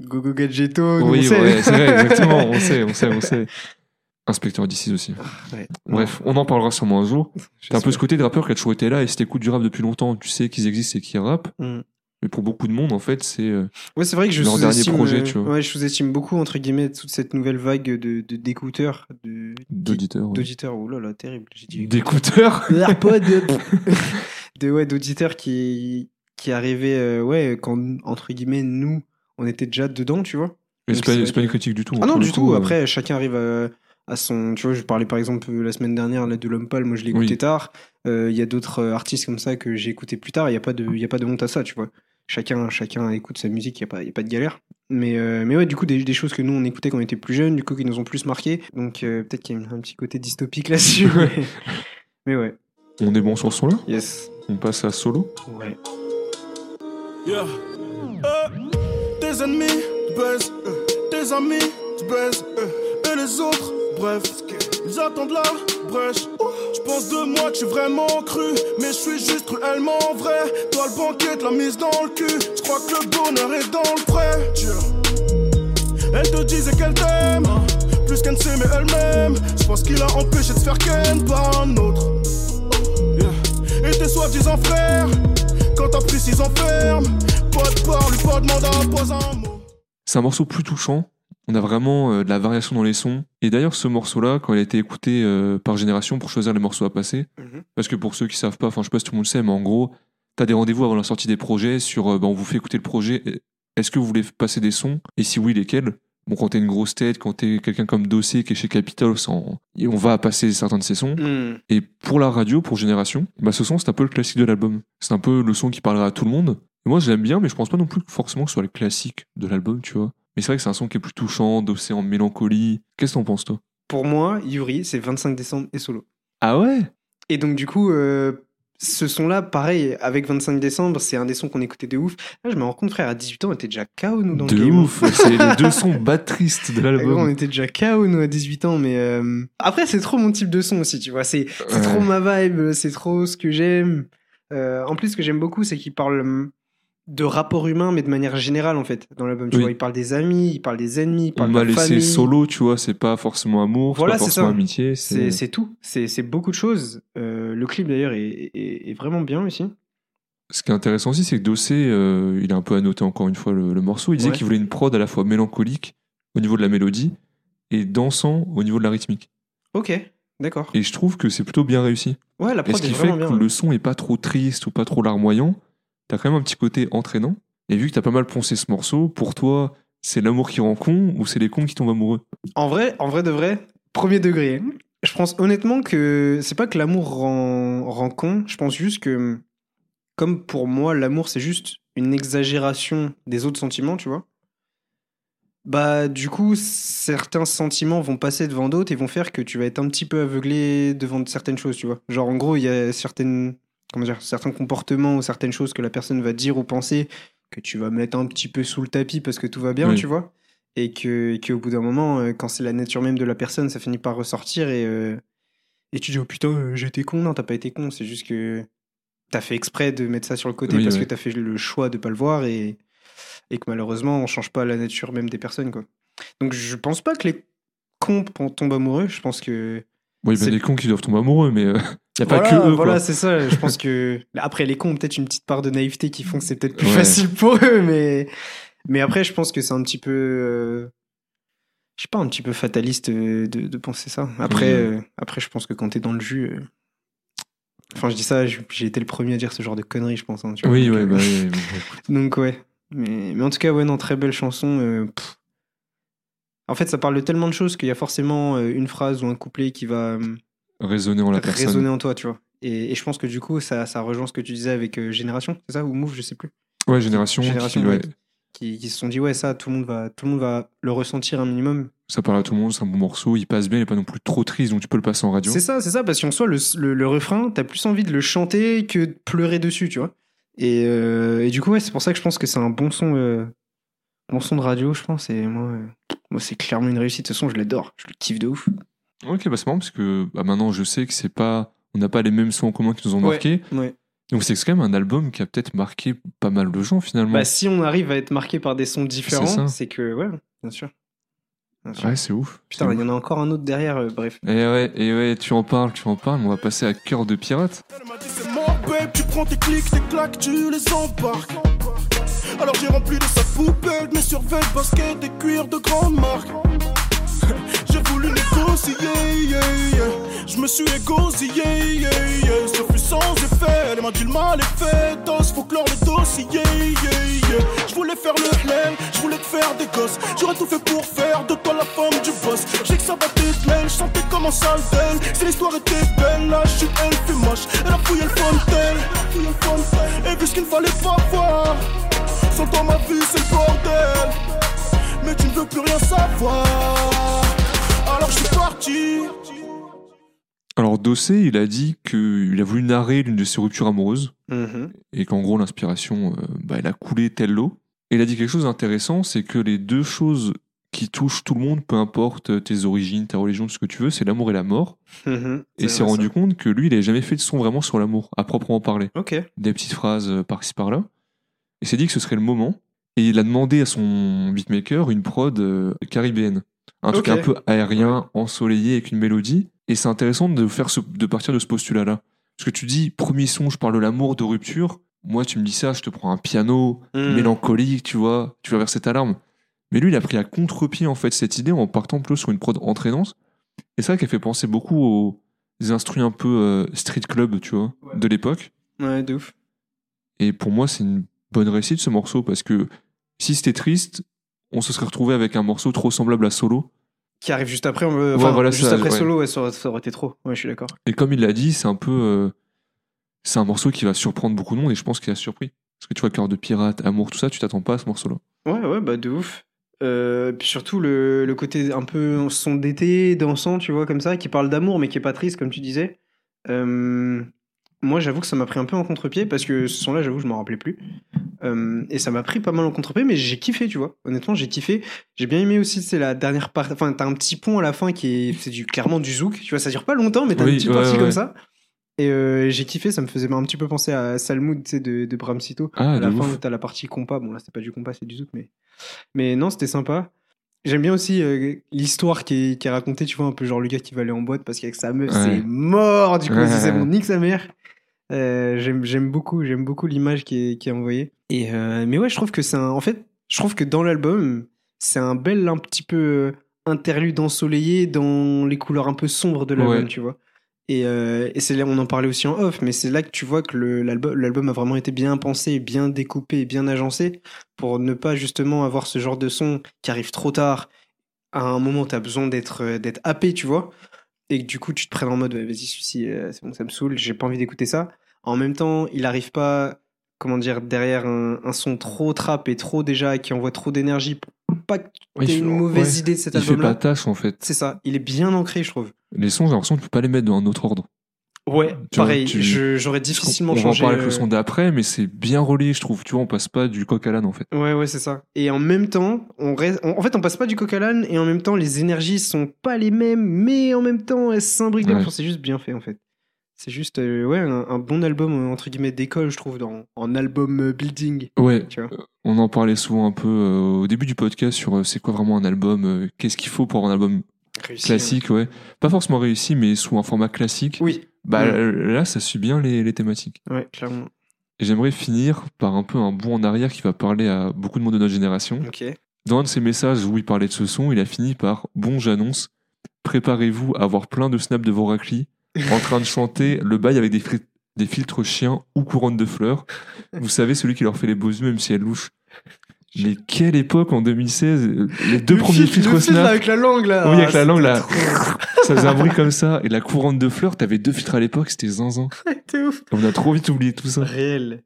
Gogo Gadgetto, nous, oui, on ouais, c'est vrai, exactement, on sait, on sait, on sait. Inspecteur d'ici aussi. Ouais. Bref, on en parlera sûrement un jour. T'as un peu ce côté de rappeur qui a toujours été là et si t'écoutes du rap depuis longtemps, tu sais qu'ils existent et qu'ils rappent. Mm. Mais pour beaucoup de monde, en fait, c'est. euh, Ouais, c'est vrai que je Leur dernier projet, euh, tu vois. Ouais, je sous-estime beaucoup, entre guillemets, toute cette nouvelle vague de de- d'écouteurs. De, D'auditeurs. ouais. D'auditeurs, oh là là, terrible. J'ai dit D'écouteurs AirPod. de, ouais, d'auditeurs qui, qui arrivaient, euh, ouais, quand, entre guillemets, nous, on était déjà dedans, tu vois. Mais c'est pas, pas une que- critique du tout. Ah non, du coup, tout. euh, Après, chacun arrive à, à son. Tu vois, je parlais par exemple euh, la semaine dernière là, de L'Homme Pâle, moi je l'ai écouté Oui. tard. Euh, Il y a d'autres artistes comme ça que j'ai écouté plus tard. Il n'y a, pas de- il y a pas de honte à ça, tu vois. Chacun, chacun écoute sa musique, il n'y a, pas- il y a pas de galère. Mais, euh, mais ouais, du coup, des, des choses que nous on écoutait quand on était plus jeunes, du coup, qui nous ont plus marqué. Donc euh, peut-être qu'il y a un petit côté dystopique là-dessus. mais... mais ouais, On est bon sur ce son-là? Yes. On passe à solo? Ouais. Yeah. Tes ennemis, tu baises. euh, tes amis, tu baises. euh, et les autres, bref, ils attendent la brèche. Je pense de moi que je vraiment cru, mais je suis juste cruellement vrai. Toi, le banquier, te la mise dans le cul. Je crois que le bonheur est dans le prêt. Elle te disait qu'elle t'aime, plus qu'elle ne s'aimait elle-même. Je pense qu'il a empêché de se faire ken par un autre. Et tes soi-disant frères, quand t'as pris six enfermes, C'est un morceau plus touchant. On a vraiment euh, de la variation dans les sons. Et d'ailleurs, ce morceau-là, quand il a été écouté euh, par génération pour choisir les morceaux à passer, Mhm. parce que pour ceux qui savent pas, enfin, je sais pas si tout le monde le sait, mais en gros, t'as des rendez-vous avant la sortie des projets sur, euh, bah, on vous fait écouter le projet. Est-ce que vous voulez passer des sons? Et si oui, lesquels? Bon, quand t'es une grosse tête, quand t'es quelqu'un comme Dossé qui est chez Capitol, on et on va passer certains de ces sons. Hmm. Et pour la radio, pour Génération, bah ce son c'est un peu le classique de l'album. C'est un peu le son qui parlera à tout le monde. Et moi je l'aime bien, mais je pense pas non plus forcément que ce soit le classique de l'album, tu vois. Mais c'est vrai que c'est un son qui est plus touchant, d'océan de mélancolie. Qu'est-ce que t'en penses toi? Pour moi, Yuri, c'est 25 décembre et solo. Ah ouais? Et donc, du coup, euh, ce son-là, pareil, avec 25 décembre, c'est un des sons qu'on écoutait de ouf. Là, je me rends compte, frère, à 18 ans, on était déjà KO, nous, dans De le game. ouf C'est les deux sons batteristes de Ah, gros, on l'album. était déjà KO, nous, à 18 ans, mais... euh, Après, c'est trop mon type de son aussi, tu vois. C'est c'est Ouais. trop ma vibe, c'est trop ce que j'aime. Euh, en plus, ce que j'aime beaucoup, c'est qu'il parle... de rapport humain, mais de manière générale, en fait, dans l'album. Tu Oui. vois, il parle des amis, il parle des ennemis, il On parle de m'a la laissé famille. solo, tu vois, c'est pas forcément amour, Voilà, c'est pas forcément ça. amitié. C'est tout. C'est beaucoup de choses. Euh, le clip, d'ailleurs, est, est- est vraiment bien aussi. Ce qui est intéressant aussi, c'est que Dossé, euh, il a un peu annoté encore une fois le, le morceau. Il disait Ouais. qu'il voulait une prod à la fois mélancolique au niveau de la mélodie et dansant au niveau de la rythmique. Ok, d'accord. Et je trouve que c'est plutôt bien réussi. Ouais, la Et prod ce est qui fait que bien. le son est pas trop triste ou pas trop larmoyant, t'as quand même un petit côté entraînant. Et vu que t'as pas mal poncé ce morceau, pour toi, c'est l'amour qui rend con ou c'est les cons qui tombent amoureux? En vrai, en vrai de vrai, premier degré. hein. Je pense honnêtement que c'est pas que l'amour rend, rend con. Je pense juste que, comme pour moi, l'amour c'est juste une exagération des autres sentiments, tu vois. Bah, du coup, certains sentiments vont passer devant d'autres et vont faire que tu vas être un petit peu aveuglé devant certaines choses, tu vois. Genre, en gros, il y a certaines, comment dire, certains comportements ou certaines choses que la personne va dire ou penser que tu vas mettre un petit peu sous le tapis parce que tout va bien, Oui. tu vois. Et que, et bout d'un moment, euh, quand c'est la nature même de la personne, ça finit par ressortir et, euh, et tu dis, oh putain, euh, j'ai été con. Non, t'as pas été con, c'est juste que t'as fait exprès de mettre ça sur le côté Oui, parce ouais. que t'as fait le choix de pas le voir et, et que malheureusement, on change pas la nature même des personnes, quoi. Donc je pense pas que les cons tombent amoureux, je pense que. Bon, il y a des cons qui doivent tomber amoureux, mais il y a pas que eux. voilà c'est ça. Je pense que. Après, les cons ont peut-être une petite part de naïveté qui font que c'est peut-être plus Ouais. facile pour eux, mais. Mais après, je pense que c'est un petit peu. euh, Je sais pas, un petit peu fataliste euh, de, de penser ça. Après, Oui, euh, après, je pense que quand t'es dans le jus. euh, Enfin, je dis ça, j'ai été le premier à dire ce genre de conneries, je pense. hein, tu vois, Oui, donc, ouais, bah, oui, bon, donc ouais. Mais, mais en tout cas, ouais, non, très belle chanson. En fait, ça parle de tellement de choses qu'il y a forcément une phrase ou un couplet qui va euh, résonner en la personne. résonner en toi, tu vois. Et, et je pense que du coup, ça, ça rejoint ce que tu disais avec euh, Génération, c'est ça Ou Move, je sais plus. Ouais, génération. Génération, qui- ouais, ouais. Qui, qui se sont dit, ouais, ça, tout le, monde va, tout le monde va le ressentir un minimum. Ça parle à tout le monde, c'est un bon morceau, il passe bien, il est pas non plus trop triste, donc tu peux le passer en radio. C'est ça, c'est ça, parce qu'en soi, le, le, le refrain, t'as plus envie de le chanter que de pleurer dessus, tu vois. Et, euh, et du coup, ouais, c'est pour ça que je pense que c'est un bon son, euh, bon son de radio, je pense. Et moi, moi c'est clairement une réussite. De toute façon, je l'adore, je le kiffe de ouf. Ok, bah c'est marrant parce que bah, maintenant je sais que c'est pas. On n'a pas les mêmes sons en commun qui nous ont Ouais. marqué. Ouais. Donc c'est quand même un album qui a peut-être marqué pas mal de gens finalement. Bah, si on arrive à être marqué par des sons différents, c'est que, ouais, bien sûr. Bien sûr. ouais, c'est ouf. Putain, il y en a encore un autre derrière, euh, bref. Et ouais, et ouais, tu en parles, tu en parles, on va passer à Cœur de Pirate. Elle m'a dit c'est mort babe, tu prends tes clics, tes claques, tu les embarques. Alors j'ai rempli de sa poubelle mes survêtements, baskets de grande marque. J'ai voulu négocier, yeah, yeah. je me suis égosillé, yeah, yeah. ce fut sans effet. Elle m'a dit le mal est fait, dos, faut clore le dossier. yeah, yeah. Je voulais faire le lait, je voulais te faire des gosses. J'aurais tout fait pour faire de toi la femme du boss. Je sais que ça va t'être je sentais comme un sale. Si l'histoire était belle, la chute elle fut moche. Elle a fouillé le fontaine, et vu ce qu'il ne fallait pas voir. Sans toi, ma vie c'est le bordel. Mais tu ne veux plus rien savoir. Alors je suis parti. Alors Dossé, il a dit qu'il a voulu narrer l'une de ses ruptures amoureuses Mhm. et qu'en gros l'inspiration, euh, bah, elle a coulé telle l'eau. Et il a dit quelque chose d'intéressant, c'est que les deux choses qui touchent tout le monde, peu importe tes origines, ta religion, ce que tu veux, c'est l'amour et la mort. Mhm. Et s'est rendu ça. compte que lui, il avait jamais fait de son vraiment sur l'amour, à proprement parler. Ok. Des petites phrases euh, par-ci par-là. Il s'est dit que ce serait le moment. Et il a demandé à son beatmaker une prod euh, caribéenne. Un truc un peu aérien, ensoleillé, avec une mélodie. Et c'est intéressant de, faire ce- de partir de ce postulat-là. Parce que tu dis, premier son, je parle de l'amour, de rupture. Moi, tu me dis ça, je te prends un piano Mhm. mélancolique, tu vois, tu vas verser ta larme. Mais lui, il a pris à contre-pied, en fait, cette idée en partant plus sur une prod entraînante. Et c'est vrai qu'elle fait penser beaucoup aux instruments un peu euh, street club, tu vois, de l'époque. Ouais, de ouf. Et pour moi, c'est une bonne réussite ce morceau parce que si c'était triste, on se serait retrouvé avec un morceau trop semblable à Solo. Qui arrive juste après, Ouais, voilà, juste ça, après ouais. solo, ouais, ça, aurait, ça aurait été trop. Ouais, je suis d'accord. Et comme il l'a dit, c'est un peu. euh, c'est un morceau qui va surprendre beaucoup de monde et je pense qu'il a surpris. Parce que tu vois, Cœur de Pirate, Amour, tout ça, tu t'attends pas à ce morceau-là. Ouais, ouais, bah de ouf. Euh, puis surtout le, le côté un peu son d'été, dansant, tu vois, comme ça, qui parle d'amour, mais qui est pas triste, comme tu disais. Euh, moi, j'avoue que ça m'a pris un peu en contre-pied, parce que ce son-là, j'avoue, je m'en rappelais plus. Euh, et ça m'a pris pas mal en contre-pied, mais j'ai kiffé, tu vois. Honnêtement, j'ai kiffé. J'ai bien aimé aussi, c'est la dernière partie. Enfin, t'as un petit pont à la fin qui est. C'est du, clairement du zouk, tu vois, ça dure pas longtemps, mais t'as Oui, une petite ouais, partie ouais. comme ça. Et euh, j'ai kiffé, ça me faisait un petit peu penser à Salmoud, tu sais, de, de Bram Sito. Ah, à la fin, t'as la partie compas. Bon, là, c'est pas du compas, c'est du zouk, mais. Mais non, c'était sympa. J'aime bien aussi euh, l'histoire qui est, qui est racontée, tu vois, un peu genre le gars qui va aller en boîte parce qu'avec sa meuf, Ouais. c'est mort. Du coup, c'est bon, nique sa mère. Euh, j'aime beaucoup, j'aime beaucoup l'image qui est, qui est envoyée. Et euh, mais ouais, je trouve que c'est. En fait, je trouve que dans l'album, c'est un bel, un petit peu euh, interlude ensoleillé dans les couleurs un peu sombres de l'album, Ouais. tu vois. Et, euh, et c'est là, on en parlait aussi en off, mais c'est là que tu vois que l'album a vraiment été bien pensé, bien découpé, bien agencé pour ne pas justement avoir ce genre de son qui arrive trop tard à un moment tu as besoin d'être d'être happé, tu vois. Et que du coup, tu te prennes en mode, vas-y, celui-ci, euh, c'est bon, ça me saoule, j'ai pas envie d'écouter ça. En même temps, il arrive pas, comment dire, derrière un, un son trop trap et trop déjà, qui envoie trop d'énergie pour pas que une mauvaise ouais. idée de cet Il fait pas tâche en fait. C'est ça, il est bien ancré, je trouve. Les sons, j'ai l'impression que tu peux pas les mettre dans un autre ordre. Ouais, Tu pareil, j'aurais difficilement on va en changé. parler avec le euh, son d'après, mais c'est bien relié, je trouve. Tu vois, on passe pas du coq à l'âne en fait. Ouais, ouais, c'est ça. Et en même temps, on reste... en fait, on passe pas du coq à l'âne, et en même temps, les énergies sont pas les mêmes, mais en même temps, elles s'imbriquent. Ouais. C'est juste bien fait, en fait. C'est juste, euh, ouais, un, un bon album, euh, entre guillemets, d'école, je trouve, dans, en album euh, building. Ouais, Tu vois. on en parlait souvent un peu euh, au début du podcast sur euh, c'est quoi vraiment un album, euh, qu'est-ce qu'il faut pour un album Réussi, classique, ouais. Pas forcément réussi, mais sous un format classique. Oui, Bah Mm. là, ça suit bien les, les thématiques. ouais, clairement. Et j'aimerais finir par un peu un bond en arrière qui va parler à beaucoup de monde de notre génération. Ok. Dans un de ses messages où il parlait de ce son, il a fini par Bon, j'annonce, préparez-vous à avoir plein de snaps de vos raclis en train de chanter le bail avec des, des filtres chiens ou couronne de fleurs. Vous savez, celui qui leur fait les beaux yeux, même si elle louche. Mais quelle époque en 2016 euh, Les deux Le premiers filtre- filtres le filtre snap. avec la langue, là. Oui, avec Ah, la langue, c'était là. trop- Ça faisait un bruit comme ça. Et la couronne de fleurs, t'avais deux filtres à l'époque, c'était zinzin. C'était ouf. On a trop vite oublié tout ça. Réel.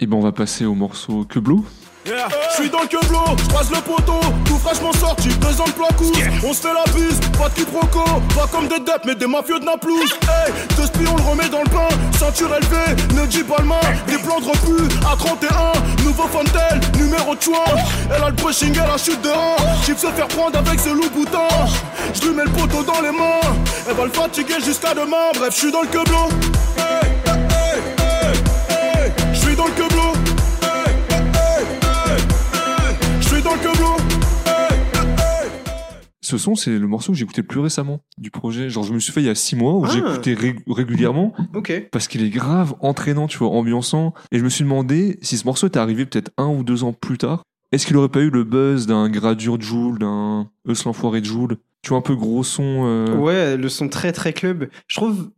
Et ben on va passer au morceau Queblou. Yeah. Je suis dans le queblot, croise le poteau, tout fraîchement sorti, deux ans de placous. On se fait la bise, pas de quiproquo, pas comme des deps, mais des mafieux de Naplouse. Hey, deux spions, on le remet dans le pain, ceinture élevée, ne dis pas le main, des plans de refus à 31, nouveau Fontel, numéro de choix. Elle a le brushing, elle a chute de 1, Chip se faire prendre avec ce loup boutin. Je lui mets le poteau dans les mains, elle va le fatiguer jusqu'à demain. Bref, je suis dans le queblot. Ce son, c'est le morceau que j'ai écouté le plus récemment du projet. Genre, je me suis fait il y a six mois où Ah. j'ai écouté ré- régulièrement Ok. parce qu'il est grave entraînant, tu vois, ambiançant. Et je me suis demandé si ce morceau était arrivé peut-être un ou deux ans plus tard. Est-ce qu'il aurait pas eu le buzz d'un Gradure de Joule, d'un Eus l'enfoiré de Joule? Tu vois, un peu gros son. euh, Ouais, le son très très club. Je trouve,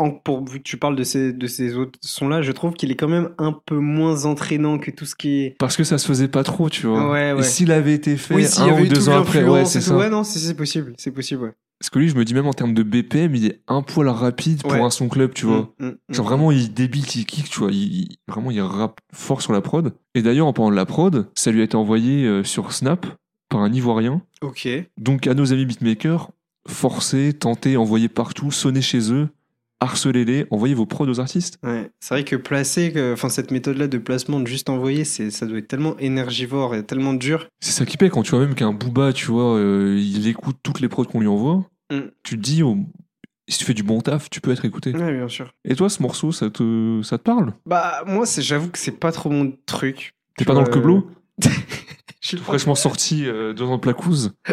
en, pour, vu que tu parles de ces, de ces autres sons-là, je trouve qu'il est quand même un peu moins entraînant que tout ce qui est. Parce que ça se faisait pas trop, tu vois. Ouais, ouais. Et s'il avait été fait Oui, un avait ou eu deux ans après, ouais, c'est ça. Ouais, non, c'est possible, c'est possible, ouais. Parce que lui, je me dis même en termes de BPM, il est un poil rapide pour Ouais. un son club, tu vois. Mm, mm, Genre mm. vraiment, il débite, il kick, tu vois. Il, il- vraiment, il rappe fort sur la prod. Et d'ailleurs, en parlant de la prod, ça lui a été envoyé euh, sur Snap par un Ivoirien. Ok. Donc à nos amis beatmakers, forcez, tentez, envoyez partout, sonnez chez eux, harcelez-les, envoyez vos prods aux artistes. Ouais, c'est vrai que placer, enfin cette méthode-là de placement, de juste envoyer, c'est, ça doit être tellement énergivore et tellement dur. C'est ça qui paie quand tu vois même qu'un Booba, tu vois, euh, il écoute toutes les prods qu'on lui envoie. Mm. Tu te dis, oh, si tu fais du bon taf, tu peux être écouté. Ouais, bien sûr. Et toi, ce morceau, ça te, ça te parle? Bah moi, c'est, j'avoue que c'est pas trop mon truc. T'es pas dans le queblot Pas- Fraîchement sorti euh, deux ans de placouze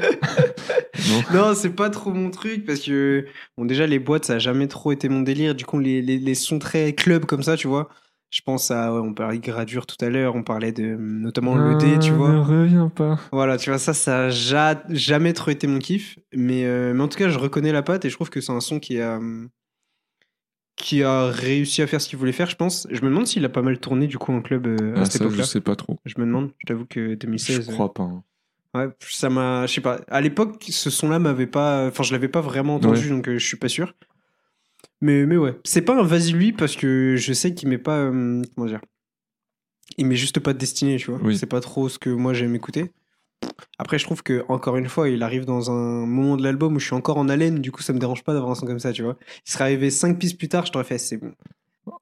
Non Non, c'est pas trop mon truc parce que bon déjà les boîtes ça a jamais trop été mon délire. Du coup les, les, les sons très club comme ça, tu vois. Je pense à ouais, on parlait de gradure tout à l'heure, on parlait de notamment le D, tu Ah, vois. Ne reviens pas. Voilà, tu vois ça ça a ja- jamais trop été mon kiff, mais euh, mais en tout cas, je reconnais la patte et je trouve que c'est un son qui a hum, qui a réussi à faire ce qu'il voulait faire, je pense. Je me demande s'il a pas mal tourné du coup en club euh, à Ah, cette ça, je époque-là. sais pas trop. Je me demande, je t'avoue que 2016 Je crois pas. hein. Ouais, ça m'a, je sais pas. À l'époque, ce son-là m'avait pas, enfin, je l'avais pas vraiment entendu, donc euh, je suis pas sûr. Mais, mais ouais, c'est pas un vas-y lui parce que je sais qu'il met pas, euh, comment dire, il met juste pas de destinée, tu vois. Oui. C'est pas trop ce que moi j'aime écouter. Après, je trouve que encore une fois, il arrive dans un moment de l'album où je suis encore en haleine, du coup, ça me dérange pas d'avoir un son comme ça, tu vois. Il serait arrivé 5 pistes plus tard, je t'aurais fait, c'est bon.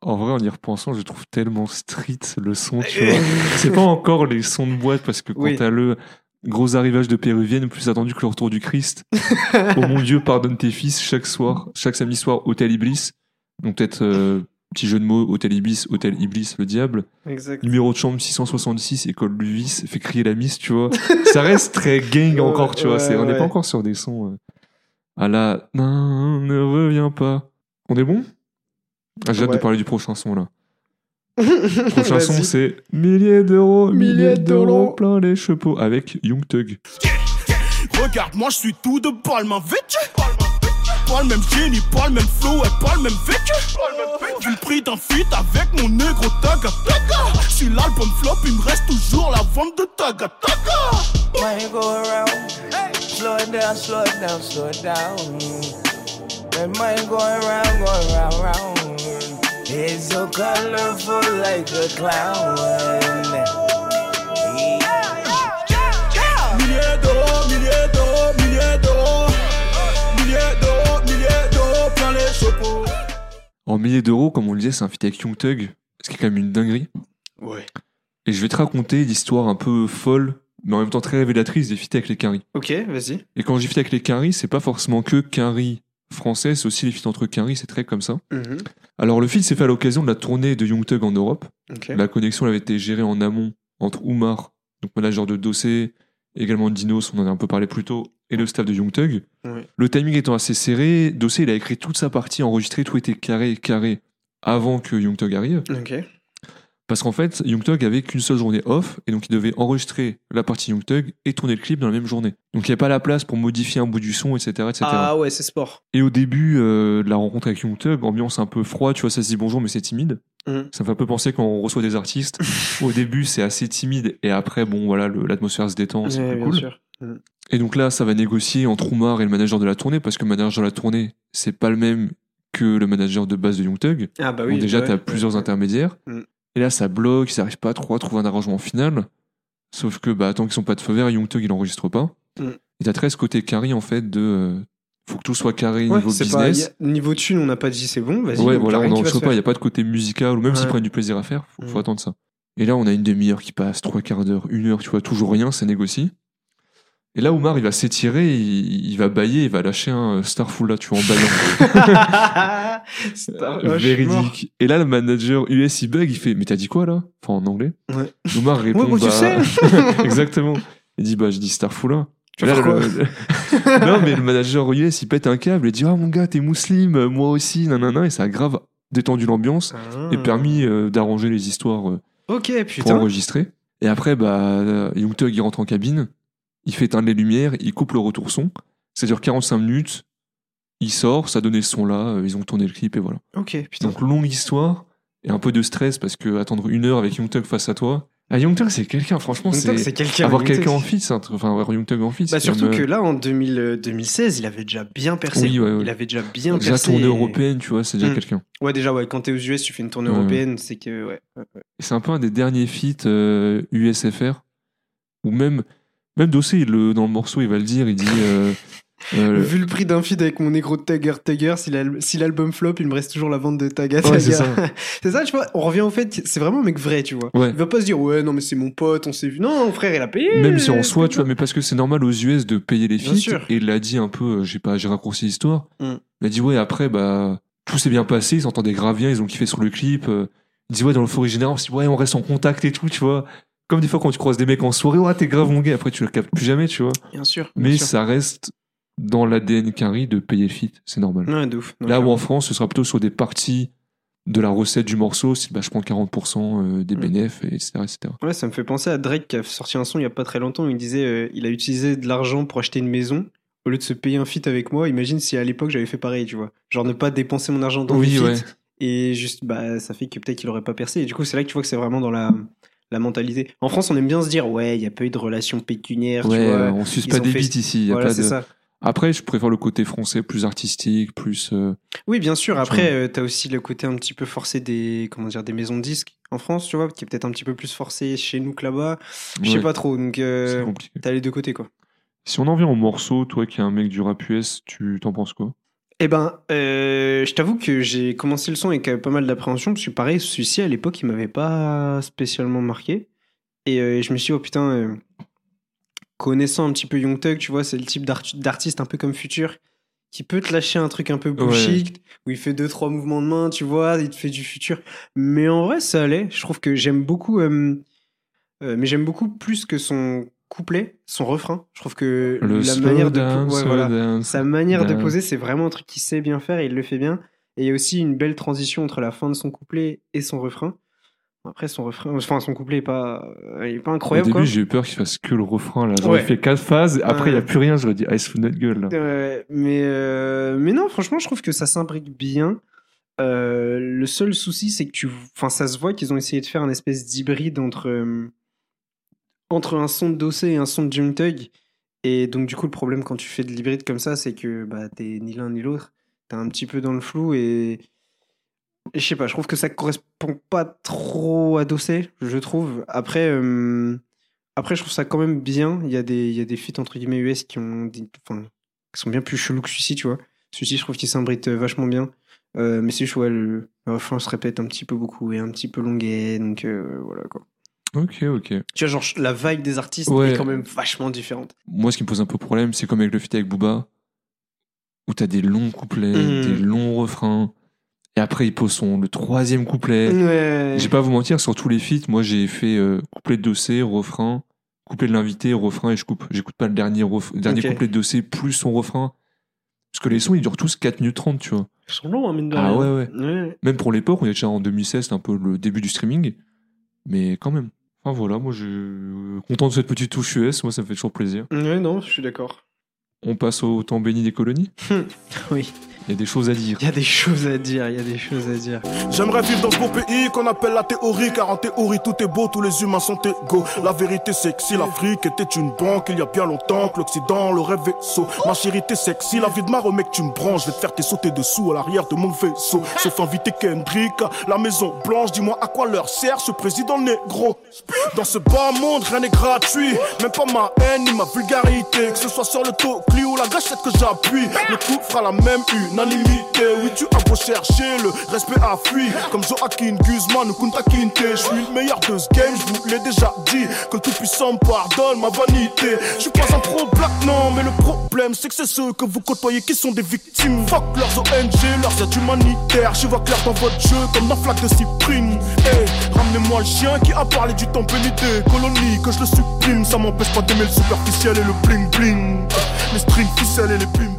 En vrai, en y repensant, je trouve tellement street le son, tu vois. C'est pas encore les sons de boîte parce que quand Oui. t'as le gros arrivage de Péruvienne, plus attendu que le retour du Christ. oh mon Dieu, pardonne tes fils chaque soir, chaque samedi soir, Hôtel Iblis. Donc peut-être euh, petit jeu de mots, Hôtel Ibis, Hôtel Iblis, le diable. Exact. Numéro de chambre 666, école du vice, fait crier la miss, tu vois. ça reste très gang Ouais, encore, tu vois. ouais, c'est- on n'est ouais. pas encore sur des sons. euh, à la non, ne reviens pas. On est bon? Ah, J'ai hâte de parler du prochain son là. Le prochain son, c'est Milliers d'euros, milliers d'euros, plein les chapeaux avec Young Thug. Regarde, moi je suis tout de pas le même vêtu. Pas le même génie, pas le même flow et pas le même vécu. Le prix d'un feat avec mon négro taga taga. Si l'album flop, il me reste toujours la vente de taga taga. Money go around. Slow it down, slow it down, slow it down. That money going round, going round, round. It's so colorful like a clown. Milliers d'euros, milliers d'euros, milliers d'euros. Plein les chapeaux. En milliers d'euros, comme on le disait, c'est un feat avec Young Thug, ce qui est quand même une dinguerie. Ouais. Et je vais te raconter l'histoire un peu folle, mais en même temps très révélatrice des feats avec les Quinry. Ok, vas-y. Et quand dis feat avec les Quinry, c'est pas forcément que Quinry français, c'est aussi les feats entre Quinry, c'est très comme ça. Mhm. Alors le feat s'est fait à l'occasion de la tournée de Young Thug en Europe. La connexion elle avait été gérée en amont entre Oumar, donc manager de Dossé, également Dinos, on en a un peu parlé plus tôt, et le staff de Young Thug. Ouais. Le timing étant assez serré, Dossé il a écrit toute sa partie, enregistré, tout était carré, carré avant que Young Thug arrive. Ok. Parce qu'en fait, Young Thug avait qu'une seule journée off, et donc il devait enregistrer la partie Young Thug et tourner le clip dans la même journée. Donc il n'y avait pas la place pour modifier un bout du son, etc. etc. Ah ouais, c'est sport. Et au début euh, de la rencontre avec Young Thug, ambiance un peu froide, tu vois, ça se dit bonjour, mais c'est timide. Mhm. Ça me fait un peu penser quand on reçoit des artistes. au début, c'est assez timide, et après, bon, voilà, l'atmosphère se détend, c'est Ouais, plus cool. sûr. Et donc là, ça va négocier entre Oumar et le manager de la tournée, parce que le manager de la tournée, c'est pas le même que le manager de base de Young Thug. Ah bah oui. déjà, ouais, plusieurs intermédiaires. Mm. Et là, ça bloque, ils n'arrivent pas trop à trouver un arrangement final. Sauf que, bah, tant qu'ils sont pas de feu vert, Young Thug, il enregistre pas. Mm. Et t'as très ce côté carré, en fait, de. euh, faut que tout soit carré Ouais, niveau pas, business. a- niveau thune, on n'a pas dit c'est bon, vas-y. Ouais, voilà, on qui n'en va se reçoit pas, il n'y a pas de côté musical, ou même s'ils prennent du plaisir à faire, faut, faut Mm. attendre ça. Et là, on a une demi-heure qui passe, trois quarts d'heure, une heure, tu vois, toujours rien, ça négocie. Et là, Oumar, il va s'étirer, il, il va bailler, il va lâcher un Starful là, tu vois, en baillant. C'est Euh. Véridique. Et là, le manager US, il bug, il fait Mais t'as dit quoi là? Enfin, en anglais. Ouais. Oumar répond Ouais, moi, tu bah... sais. Exactement. Il dit Bah, je dis Starfula. Tu Et vas là, faire le- non, mais le manager US, il pète un câble et dit Ah, mon gars, t'es musulman, moi aussi, nanana. Et ça a grave détendu l'ambiance Ah. et permis euh, d'arranger les histoires euh, Ok, pour enregistrer. Et après, bah, euh, Young Thug, il rentre en cabine, il fait éteindre les lumières, il coupe le retour son. Ça dure 45 minutes. Il sort, ça donnait ce son là, euh, ils ont tourné le clip et voilà. Ok, putain. Donc longue histoire et un peu de stress parce que attendre une heure avec Young Thug face à toi. Ah, Young Thug, c'est quelqu'un, franchement, c'est c'est. quelqu'un. Avoir quelqu'un en fit, c'est un truc- enfin avoir Young Thug en fit. Bah surtout même, que là, en 2000, euh, 2016, il avait déjà bien percé. Oui, ouais, ouais. Il avait déjà bien Déjà percé. tournée et- européenne, tu vois, c'est déjà Mm. quelqu'un. Ouais, déjà, ouais, quand t'es aux US, tu fais une tournée Ouais. européenne, c'est que. Ouais. C'est un peu un des derniers feats euh, USFR ou même même Dossé, le- dans le morceau, il va le dire, il dit. euh, euh, Vu le prix d'un feed avec mon négro de Tagger Tagger, si l'al- si l'album flop, il me reste toujours la vente de Taga Ouais, Taga. c'est ça. tu vois, on revient au fait c'est vraiment un mec vrai, tu vois. Ouais. Il va pas se dire, ouais, non, mais c'est mon pote, on s'est vu. Non, frère, il a payé. Même si en soi, tu vois, mais parce que c'est normal aux US de payer les sûr. Et il l'a dit un peu, euh, j'ai pas, j'ai raccourci l'histoire. Mm. Il a dit ouais, après, bah, tout s'est bien passé, ils s'entendaient grave bien, ils ont kiffé sur le clip. Il dit ouais, dans l'euphorie générale, on se dit ouais, on reste en contact et tout, tu vois. Comme des fois quand tu croises des mecs en soirée, ouais, t'es grave mon gars, après tu le captes plus jamais, tu vois. Bien sûr. bien Mais sûr. ça reste dans l'ADN Quinry de payer le feat, c'est normal. Ouais, de ouf. Là où en France, ce sera plutôt sur des parties de la recette du morceau, si bah, je prends 40% euh, des Mm. bénéfices, et etc., etc. Ouais, ça me fait penser à Drake qui a sorti un son il y a pas très longtemps où il disait euh, il a utilisé de l'argent pour acheter une maison au lieu de se payer un feat avec moi. Imagine si à l'époque j'avais fait pareil, tu vois. Genre ne pas dépenser mon argent dans Oui, des feats ouais. et juste bah ça fait que peut-être qu'il aurait pas percé. Et du coup, c'est là que tu vois que c'est vraiment dans la la mentalité. En France, on aime bien se dire ouais, il y a pas eu de relation pécuniaire, tu Ouais, vois. euh, on suce pas des fait- beats ici. y a Voilà, pas c'est de... ça. Après, je préfère le côté français, plus artistique, plus. euh, Oui, bien sûr. Après, euh, t'as aussi le côté un petit peu forcé des comment dire des maisons de disques en France, tu vois, qui est peut-être un petit peu plus forcé chez nous que là-bas. Je sais ouais, pas trop. Donc euh, C'est compliqué. t'as les deux côtés quoi. Si on en vient au morceau, toi qui es un mec du rap US, tu t'en penses quoi? Eh ben, euh, je t'avoue que j'ai commencé le son avec euh, pas mal d'appréhension, parce que pareil, celui-ci à l'époque, il m'avait pas spécialement marqué. Et euh, je me suis dit, oh putain, euh, connaissant un petit peu Young Thug, tu vois, c'est le type d'art- d'artiste un peu comme Future, qui peut te lâcher un truc un peu bullshit, où il fait deux, trois mouvements de main, tu vois, il te fait du futur. Mais en vrai, ça allait. Je trouve que j'aime beaucoup, mais j'aime beaucoup plus que son couplet, son refrain. Je trouve que Le la manière de, down, ouais, slow voilà. down, sa manière de poser, c'est vraiment un truc qu'il sait bien faire et il le fait bien. Et il y a aussi une belle transition entre la fin de son couplet et son refrain. Après, son refrain, enfin, son couplet est pas, euh, il est pas Au incroyable, début, quoi. j'ai eu peur qu'il fasse que le refrain. Là, Ouais. il fait quatre phases. Après, il n'y a plus rien. J'aurais dit, ah, il se fout de notre gueule. Là. Euh, mais, euh, mais non, franchement, je trouve que ça s'imbrique bien. Euh, le seul souci, c'est que tu, enfin, ça se voit qu'ils ont essayé de faire un espèce d'hybride entre, entre un son de Dossé et un son de Thug. Et donc, du coup, le problème quand tu fais de l'hybride comme ça, c'est que bah, t'es ni l'un ni l'autre. T'es un petit peu dans le flou et. je sais pas, je trouve que ça correspond pas trop à Dossé, je trouve. Après, euh, après, je trouve ça quand même bien. Il y a des, il des feats entre guillemets US qui ont, qui sont bien plus chelous que celui-ci, tu vois. Celui-ci, je trouve qu'il s'imbrite vachement bien. Euh, mais c'est juste, ouais, le, le refrain se répète un petit peu beaucoup et un petit peu longuet, donc euh, voilà quoi. Ok, ok. Tu vois, genre, la vibe des artistes Ouais. est quand même vachement différente. Moi, ce qui me pose un peu problème, c'est comme avec le feat avec Booba, où t'as des longs couplets, Mhm. des longs refrains, et après, il pose son, le troisième couplet. Ouais. J'ai pas à vous mentir, sur tous les feats, moi, j'ai fait euh, couplet de dossier, refrain, couplet de l'invité, refrain, et je coupe. J'écoute pas le dernier, ref- dernier couplet de dossier plus son refrain. Parce que les sons, ils durent tous 4 minutes 30, tu vois. Ils sont longs, hein, mine de Ah ouais. ouais. Même pour l'époque, on est déjà en 2016, c'est un peu le début du streaming. Mais quand même. Enfin voilà, moi je suis content de cette petite touche US, moi ça me fait toujours plaisir. Ouais, non, je suis d'accord. On passe au temps béni des colonies? Oui. Il y a des choses à dire. Il y a des choses à dire, il y a des choses à dire. J'aimerais vivre dans ce beau pays qu'on appelle la théorie, car en théorie tout est beau, tous les humains sont égaux. La vérité c'est que si l'Afrique était une banque, il y a bien longtemps que l'Occident l'aurait vaisseau. Ma chérie t'es sexy, la vie de ma remède tu me branches, je vais te faire tes sauter dessous à l'arrière de mon vaisseau. Sauf inviter Kendrick à la Maison Blanche, dis-moi à quoi leur sert ce président négro. Dans ce bas monde, rien n'est gratuit, même pas ma haine ni ma vulgarité, que ce soit sur le tocli ou la gâchette que j'appuie. Le coup fera la même unanimité. Oui, tu as beau chercher, le respect a fui. Comme Joaquin Guzman ou Kunta Kinte. Je suis le meilleur de ce game, je vous l'ai déjà dit. Que le tout-puissant me pardonne ma vanité. Je suis pas un pro black, non, mais le problème c'est que c'est ceux que vous côtoyez qui sont des victimes. Fuck leurs ONG, leurs aides humanitaires. Je vois clair dans votre jeu comme dans flaque de cyprine. Hey, ramenez-moi le chien qui a parlé du temps béni des colonies. Que je le supprime, ça m'empêche pas d'aimer le superficiel et le bling bling. Les strings ficelles et les bling.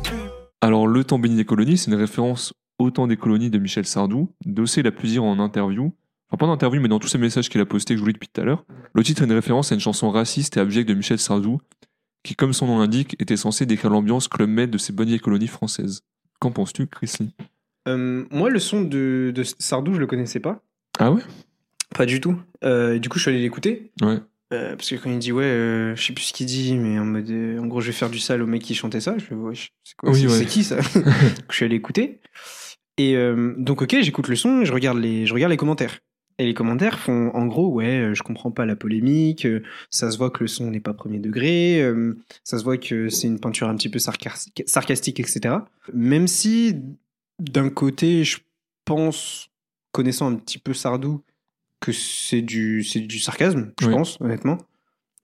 Alors, Le temps béni des colonies, c'est une référence au temps des colonies de Michel Sardou. Dossé l'a dire en interview. Enfin, pas en interview, mais dans tous ses messages qu'il a postés que je vous lis depuis tout à l'heure. Le titre est une référence à une chanson raciste et abjecte de Michel Sardou, qui, comme son nom l'indique, était censé décrire l'ambiance Club Med de ces bonnes vieilles colonies françaises. Qu'en penses-tu, Chris Lee? Euh, moi, le son de, de Sardou, je le connaissais pas. Ah ouais? Pas du tout. Euh, du coup, je suis allé l'écouter. Ouais. Euh, parce que quand il dit ouais, euh, je sais plus ce qu'il dit, mais en mode, euh, en gros, je vais faire du sale au mec qui chantait ça. Je fais ouais, c'est quoi Oui, c'est, ouais. qui ça Je suis allé écouter. Et euh, donc ok, j'écoute le son, et je regarde les, je regarde les commentaires. Et les commentaires font en gros ouais, je comprends pas la polémique, ça se voit que le son n'est pas premier degré, ça se voit que c'est une peinture un petit peu sarcastique, sarcastique etc. Même si d'un côté, je pense, connaissant un petit peu Sardou, que c'est du, c'est du sarcasme, je Oui. pense, honnêtement.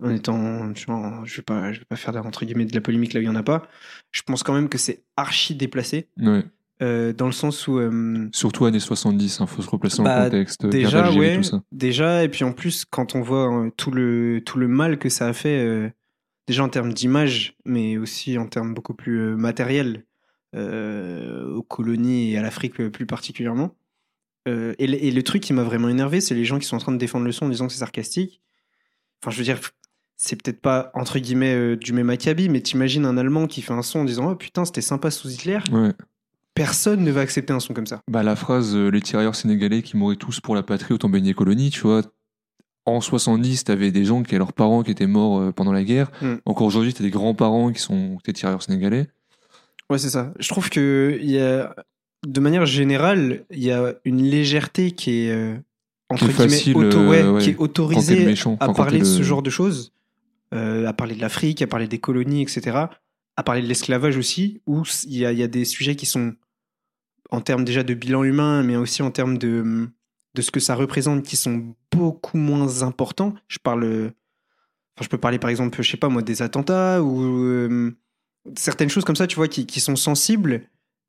En étant, je vais pas, je vais pas faire entre guillemets de la polémique là où il y en a pas. Je pense quand même que c'est archi déplacé, Ouais. euh, dans le sens où euh, Surtout années 70, il faut se replacer dans Bah, le contexte. déjà, ouais, tout ça. déjà, et puis en plus, quand on voit euh, tout le tout le mal que ça a fait, euh, déjà en termes d'image, mais aussi en termes beaucoup plus euh, matériels euh, aux colonies et à l'Afrique plus particulièrement. Euh, et, le- et le truc qui m'a vraiment énervé, c'est les gens qui sont en train de défendre le son en disant que c'est sarcastique. Enfin, je veux dire, c'est peut-être pas entre guillemets euh, du même acabit, mais t'imagines un Allemand qui fait un son en disant oh putain c'était sympa sous Hitler. Ouais. Personne ne va accepter un son comme ça. Bah, la phrase euh, les tirailleurs sénégalais qui mouraient tous pour la patrie autant baigné colonie, tu vois. En 70, t'avais des gens qui avaient leurs parents qui étaient morts pendant la guerre. Mm. Encore aujourd'hui, t'as des grands-parents qui sont des tirailleurs sénégalais. Ouais, c'est ça. Je trouve que y a, de manière générale, il y a une légèreté qui est euh, entre Qui est guillemets facile, auto- euh, ouais, ouais, qui est Quand t'es autorisée méchant. à parler de le- ce genre de choses, euh, à parler de l'Afrique, à parler des colonies, etc., à parler de l'esclavage aussi, où il y a, il y a des sujets qui sont en termes déjà de bilan humain, mais aussi en termes de, de ce que ça représente, qui sont beaucoup moins importants. Je parle, enfin, je peux parler par exemple, je sais pas moi, des attentats ou certaines choses comme ça, tu vois, qui, qui sont sensibles,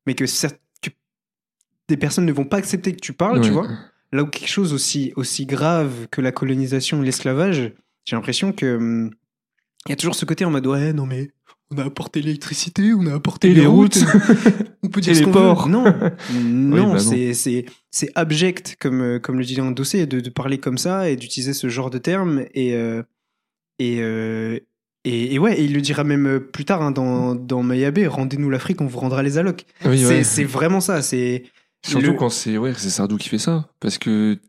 mais que, cer- que des personnes ne vont pas accepter que tu parles, tu vois. Là où quelque chose aussi, aussi grave que la colonisation et l'esclavage, j'ai l'impression que hum, il y a toujours ce côté en mode ouais, non mais on a apporté l'électricité, on a apporté Et les routes. on peut dire Et ce les ports. veut. Non, non, bah non. c'est abject comme euh, comme le le dossier de, de parler comme ça et d'utiliser ce genre de termes et euh, et, euh, et et ouais, et il le dira même plus tard hein, dans dans Mayabé, rendez-nous l'Afrique, on vous rendra les allocs. Oui, c'est ouais. c'est vraiment ça, c'est Surtout le- quand c'est ouais, c'est Sardou qui fait ça. Parce que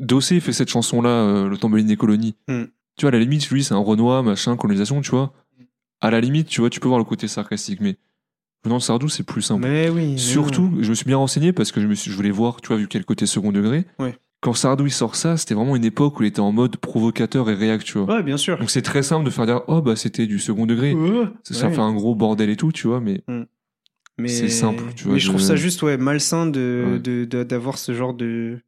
Dossé fait cette chanson-là, euh, Le Tambourine des colonies. Mm. Tu vois, à la limite, lui, c'est un Renoir, machin, colonisation, tu vois. À la limite, tu vois, tu peux voir le côté sarcastique, mais de Sardou, c'est plus simple. mais oui, mais Surtout, non. je me suis bien renseigné parce que je, me suis, je voulais voir, tu vois, vu quel côté second degré. Ouais. Quand Sardou il sort ça, c'était vraiment une époque où il était en mode provocateur et réac, tu vois. Ouais, bien sûr. Donc c'est très simple de faire dire, oh bah c'était du second degré. Ouais. Ça, fait un gros bordel et tout, tu vois, mais mais c'est simple, tu vois, Mais je trouve ça juste ouais malsain de Ouais. de- d'avoir ce genre de.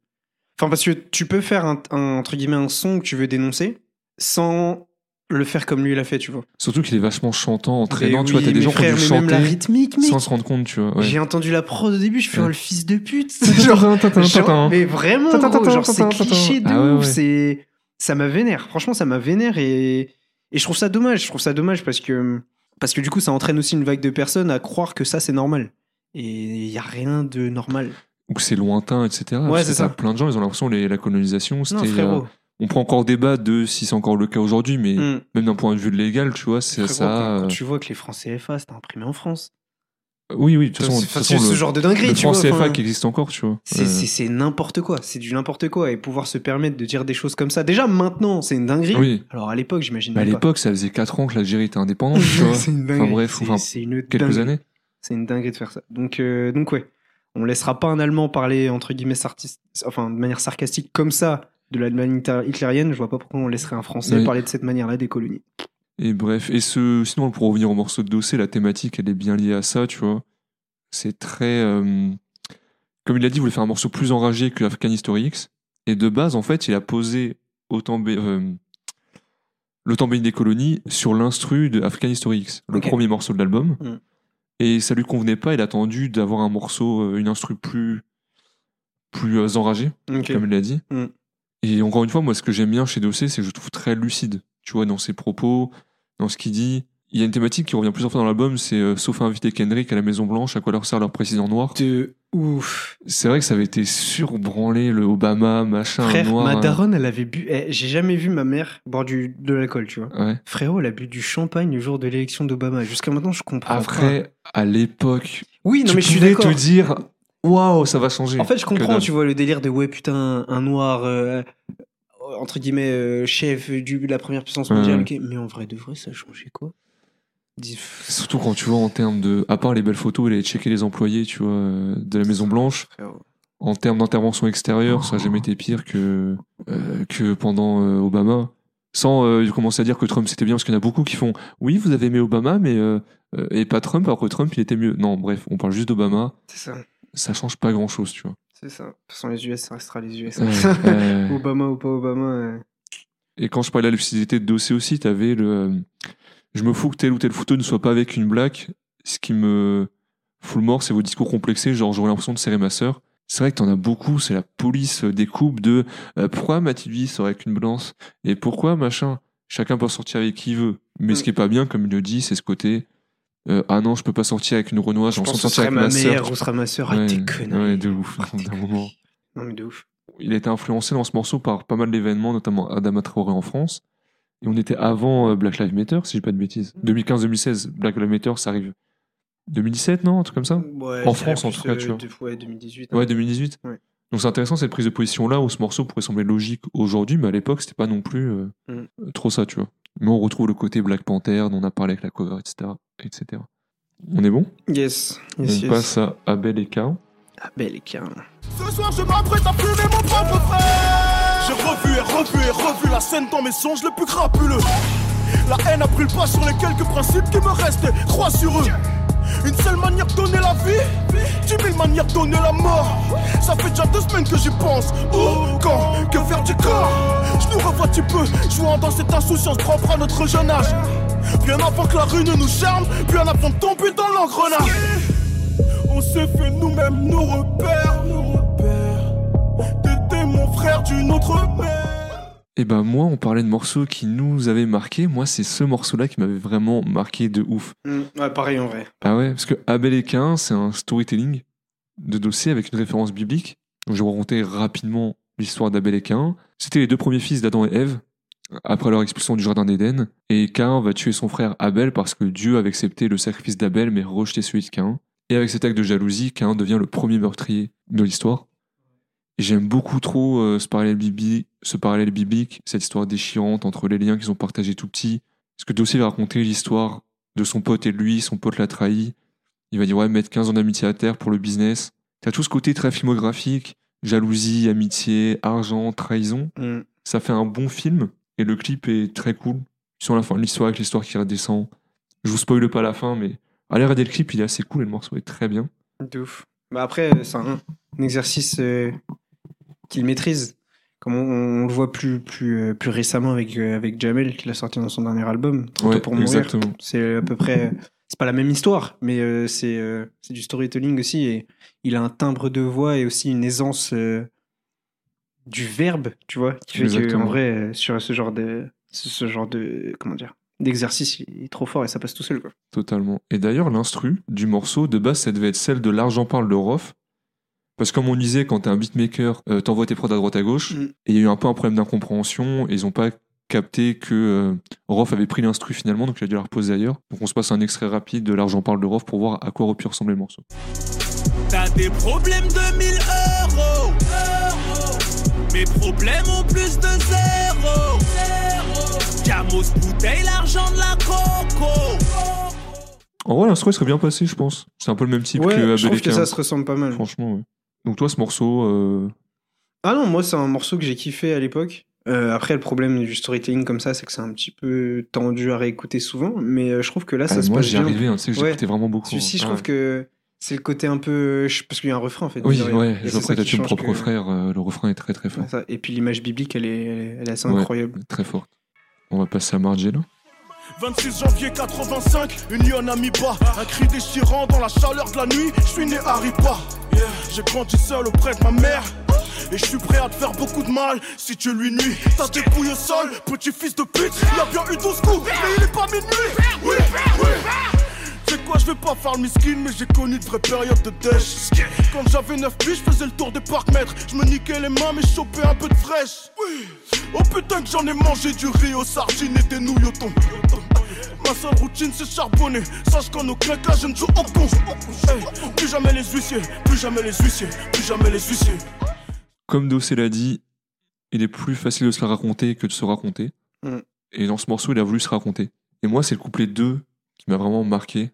Enfin parce que tu peux faire un, un- entre guillemets un son que tu veux dénoncer sans le faire comme lui il a fait, tu vois. surtout qu'il est vachement chantant, entraînant, Mais tu vois, oui, t'as des gens qui ont dû même la chanter rythmique, mec. sans se rendre compte, tu vois. ouais. J'ai entendu la prod au début, je fais Ouais. oh, le fils de pute. Genre, genre, genre, mais vraiment, gros, genre c'est cliché de Ah ouais, ouf. ouais. C'est ça m'a vénère. Franchement, ça m'a vénère et et je trouve ça dommage. Je trouve ça dommage parce que parce que du coup, ça entraîne aussi une vague de personnes à croire que ça c'est normal. Et il y a rien de normal. Ou que c'est lointain, etc. Ouais, c'est ça. Plein de gens, ils ont l'impression que la colonisation, Non, c'était. frérot. euh, on prend encore débat de si c'est encore le cas aujourd'hui, mais Mm. même d'un point de vue légal, tu vois, c'est ça. quand, quand euh, tu vois que les francs CFA c'est imprimé en France. Oui, oui, de toute façon, C'est façon, ce le, genre de dinguerie, le tu franc vois. CFA enfin, qui existe encore, tu vois. C'est c'est- c'est n'importe quoi, c'est du n'importe quoi. Et pouvoir se permettre de dire des choses comme ça. Déjà maintenant, c'est une dinguerie. Oui. Alors à l'époque, j'imagine Mais à l'époque, ça faisait 4 ans que l'Algérie était indépendante, tu vois. c'est une dinguerie. Enfin bref, enfin, une quelques dinguerie. années. C'est une dinguerie de faire ça. Donc, euh, donc ouais, on laissera pas un Allemand parler entre guillemets sartis- enfin de manière sarcastique comme ça de l'Allemagne hitlérienne. Je vois pas pourquoi on laisserait un Français Oui. parler de cette manière-là des colonies. Et bref, et ce, sinon, pour revenir au morceau de dossier, la thématique, elle est bien liée à ça, tu vois. C'est très. euh, comme il a dit, il voulait faire un morceau plus enragé que African History X. Et de base, en fait, il a posé autant. Euh, le Tambéni des colonies sur l'instru de African History X, le premier morceau de l'album. Mm. Et ça lui convenait pas, il a attendu d'avoir un morceau, euh, une instru plus, plus euh, enragée, comme il l'a dit. Mm. Et encore une fois, moi, ce que j'aime bien chez Dossé, c'est que je le trouve très lucide. Tu vois, dans ses propos, dans ce qu'il dit. Il y a une thématique qui revient plusieurs fois dans l'album, c'est euh, sauf à inviter Kendrick à la Maison Blanche, à quoi leur sert leur président noir. De ouf. C'est vrai que ça avait été surbranlé, le Obama, machin, Frère, noir. ma hein. daronne, elle avait bu. eh, J'ai jamais vu ma mère boire du, de l'alcool, tu vois. Ouais. Frérot, elle a bu du champagne le jour de l'élection d'Obama. Jusqu'à maintenant, je comprends. pas. Après, à l'époque, oui, non tu mais je suis pouvais d'accord. te dire, waouh, ça va changer. En fait, je comprends, dalle. tu vois, le délire de ouais, putain, un noir, euh, entre guillemets, euh, chef du, de la première puissance mondiale. ouais. ok, Mais en vrai, de vrai, ça a changé quoi? Surtout quand tu vois en termes de. À part les belles photos, allait checker les employés, tu vois, euh, de la Maison Blanche. Frérot. En termes d'intervention extérieure, ça n'a jamais été pire que, euh, que pendant euh, Obama. Sans euh, commencer à dire que Trump c'était bien, parce qu'il y en a beaucoup qui font Oui, vous avez aimé Obama, mais. euh, euh, et pas Trump, alors que Trump il était mieux. Non, bref, on parle juste d'Obama. C'est ça, Ça change pas grand chose, tu vois. C'est ça. De toute façon, les US, ça restera les US. Ouais, Obama ou pas Obama. Et quand je parlais de la lucidité de dossier aussi, t'avais le. euh, je me fous que telle ou telle photo ne soit pas avec une blague. Ce qui me fout le mort, c'est vos discours complexés. Genre, j'aurais l'impression de serrer ma sœur. C'est vrai que t'en as beaucoup, c'est la police euh, des coupes de euh, pourquoi Mathilde serait avec une blanche? Et pourquoi machin? Chacun peut sortir avec qui il veut. Mais Mm. ce qui est pas bien, comme il le dit, c'est ce côté euh, ah non, je peux pas sortir avec une renoise, j'ai Je pense sortir avec ma ma mère sœur. ou sera ma sœur. Ouais, Arrête tes ouais, de ouf, d'un moment. Non, mais de ouf. Il a été influencé dans ce morceau par pas mal d'événements, notamment Adama Traoré en France. Et on était avant euh, Black Lives Matter, si je dis pas de bêtises. 2015-2016, Black Lives Matter, ça arrive. 2017, non Un truc comme ça? Ouais, En France, en tout cas, euh, tu vois. de- ouais, 2018. hein. Ouais, 2018. Ouais. Donc c'est intéressant cette prise de position là où ce morceau pourrait sembler logique aujourd'hui, mais à l'époque c'était pas non plus euh, Mm. trop ça, tu vois. Mais on retrouve le côté Black Panther dont on a parlé avec la cover, etc. etc. On est bon? Yes, On yes, yes. passe à Abel et K. Ah, belle carrément. Ce soir je m'apprête à fumer mon propre frère J'ai revu et revu et revu la scène dans mes songes les plus crapuleux La haine a pris le pas sur les quelques principes qui me restaient Crois sur eux Une seule manière de donner la vie Dix mille manières de donner la mort Ça fait déjà deux semaines que j'y pense Où, quand, que faire du corps? Je nous revois tu peu Jouant dans cette insouciance propre à notre jeune âge Bien avant que la rue ne nous charme, bien avant de tomber dans l'engrenage. On s'est fait nous-mêmes nos repères, nos repères. T'étais mon frère d'une autre mère. Et ben moi, on parlait de morceaux qui nous avaient marqué. Moi, c'est ce morceau-là qui m'avait vraiment marqué de ouf. Mm, ouais, pareil en vrai. Ah ouais, parce que Abel et Cain, c'est un storytelling de dossier avec une référence biblique. Donc, je vais vous raconter rapidement l'histoire d'Abel et Cain. C'était les deux premiers fils d'Adam et Ève, après leur expulsion du jardin d'Éden. Et Cain va tuer son frère Abel parce que Dieu avait accepté le sacrifice d'Abel mais rejeté celui de Cain. Et avec cet acte de jalousie, Cain devient le premier meurtrier de l'histoire. Et j'aime beaucoup trop euh, ce, parallèle biblique, ce parallèle biblique, cette histoire déchirante entre les liens qu'ils ont partagés tout petits. Parce que Dossier va raconter l'histoire de son pote et de lui, son pote l'a trahi. Il va dire ouais, mettre 15 ans d'amitié à terre pour le business. T'as tout ce côté très filmographique, jalousie, amitié, argent, trahison. Mm. Ça fait un bon film et le clip est très cool. Sur la fin de l'histoire avec l'histoire qui redescend. Je vous spoile pas la fin, mais allez regarder le clip, il est assez cool et le morceau est très bien. De ouf. Bah après, euh, c'est un, un exercice euh, qu'il maîtrise. Comme on, on le voit plus, plus, euh, plus récemment avec, euh, avec Jamel, qu'il a sorti dans son dernier album, Trop tôt pour mourir. exactement. C'est à peu près. C'est pas la même histoire, mais euh, c'est euh, c'est du storytelling aussi. Et il a un timbre de voix et aussi une aisance euh, du verbe, tu vois, qui fait que, en vrai, euh, sur ce genre de. Ce ce genre de. Comment dire D'exercice, il est trop fort et ça passe tout seul, quoi. Totalement. Et d'ailleurs, l'instru du morceau, de base, ça devait être celle de L'argent parle de Rof. Parce que comme on disait, quand t'es un beatmaker, euh, t'envoies tes prods à droite à gauche. Mm. Et il y a eu un peu un problème d'incompréhension. Et ils ont pas capté que euh, Rof avait pris l'instru finalement, donc il a dû la reposer ailleurs. Donc on se passe un extrait rapide de L'argent parle de Rof pour voir à quoi aurait pu ressembler le morceau. T'as des problèmes de 1000 euros. Mes problèmes ont plus de zéro. Camos bouteille, l'argent de la coco. En vrai, l'instru il serait bien passé, je pense. C'est un peu le même type Ouais, que je trouve que ça se ressemble pas mal. Franchement, ouais. Donc toi, ce morceau, euh, Ah non, moi c'est un morceau que j'ai kiffé à l'époque. Euh, après, le problème du storytelling comme ça, c'est que c'est un petit peu tendu à réécouter souvent, mais euh, je trouve que là, ça ah, se moi passe j'y bien. arrivais, hein, tu sais que Ouais. j'écoutais vraiment beaucoup. Celui-ci, je Ah, trouve que c'est le côté un peu. Parce qu'il y a un refrain en fait. Oui, ouais, Et je tué mon change propre que- frère, euh, le refrain est très très fort. Ouais, ça. Et puis l'image biblique, elle est, elle est- assez Ouais. incroyable. Très forte. On va passer à Margiela. 26 janvier 85, une à mi-bas. Un cri déchirant dans la chaleur de la nuit. Je suis né à Ripa. J'ai grandi seul auprès de ma mère. Et je suis prêt à te faire beaucoup de mal si tu lui nuis. T'as des couilles au sol, petit fils de pute. Il a bien eu 12 coups, mais il est pas minuit. Oui, oui. C'est quoi, je vais pas faire le miskin, mais j'ai connu de vraies périodes de dèche. Quand j'avais 9 piges, je faisais le tour des parcs mètres. Je me niquais les mains, mais je chopais un peu de fraîche. Oui. Oh putain, que j'en ai mangé du riz aux sardines et des nouilles au thon. Ma seule routine, c'est charbonner. Sache qu'en je ne joue. Hey, plus jamais les huissiers, plus jamais les huissiers, plus jamais les huissiers. Comme Dossé l'a dit, il est plus facile de se la raconter que de se raconter. Mm. Et dans ce morceau, il a voulu se raconter. Et moi, c'est le couplet 2 qui m'a vraiment marqué.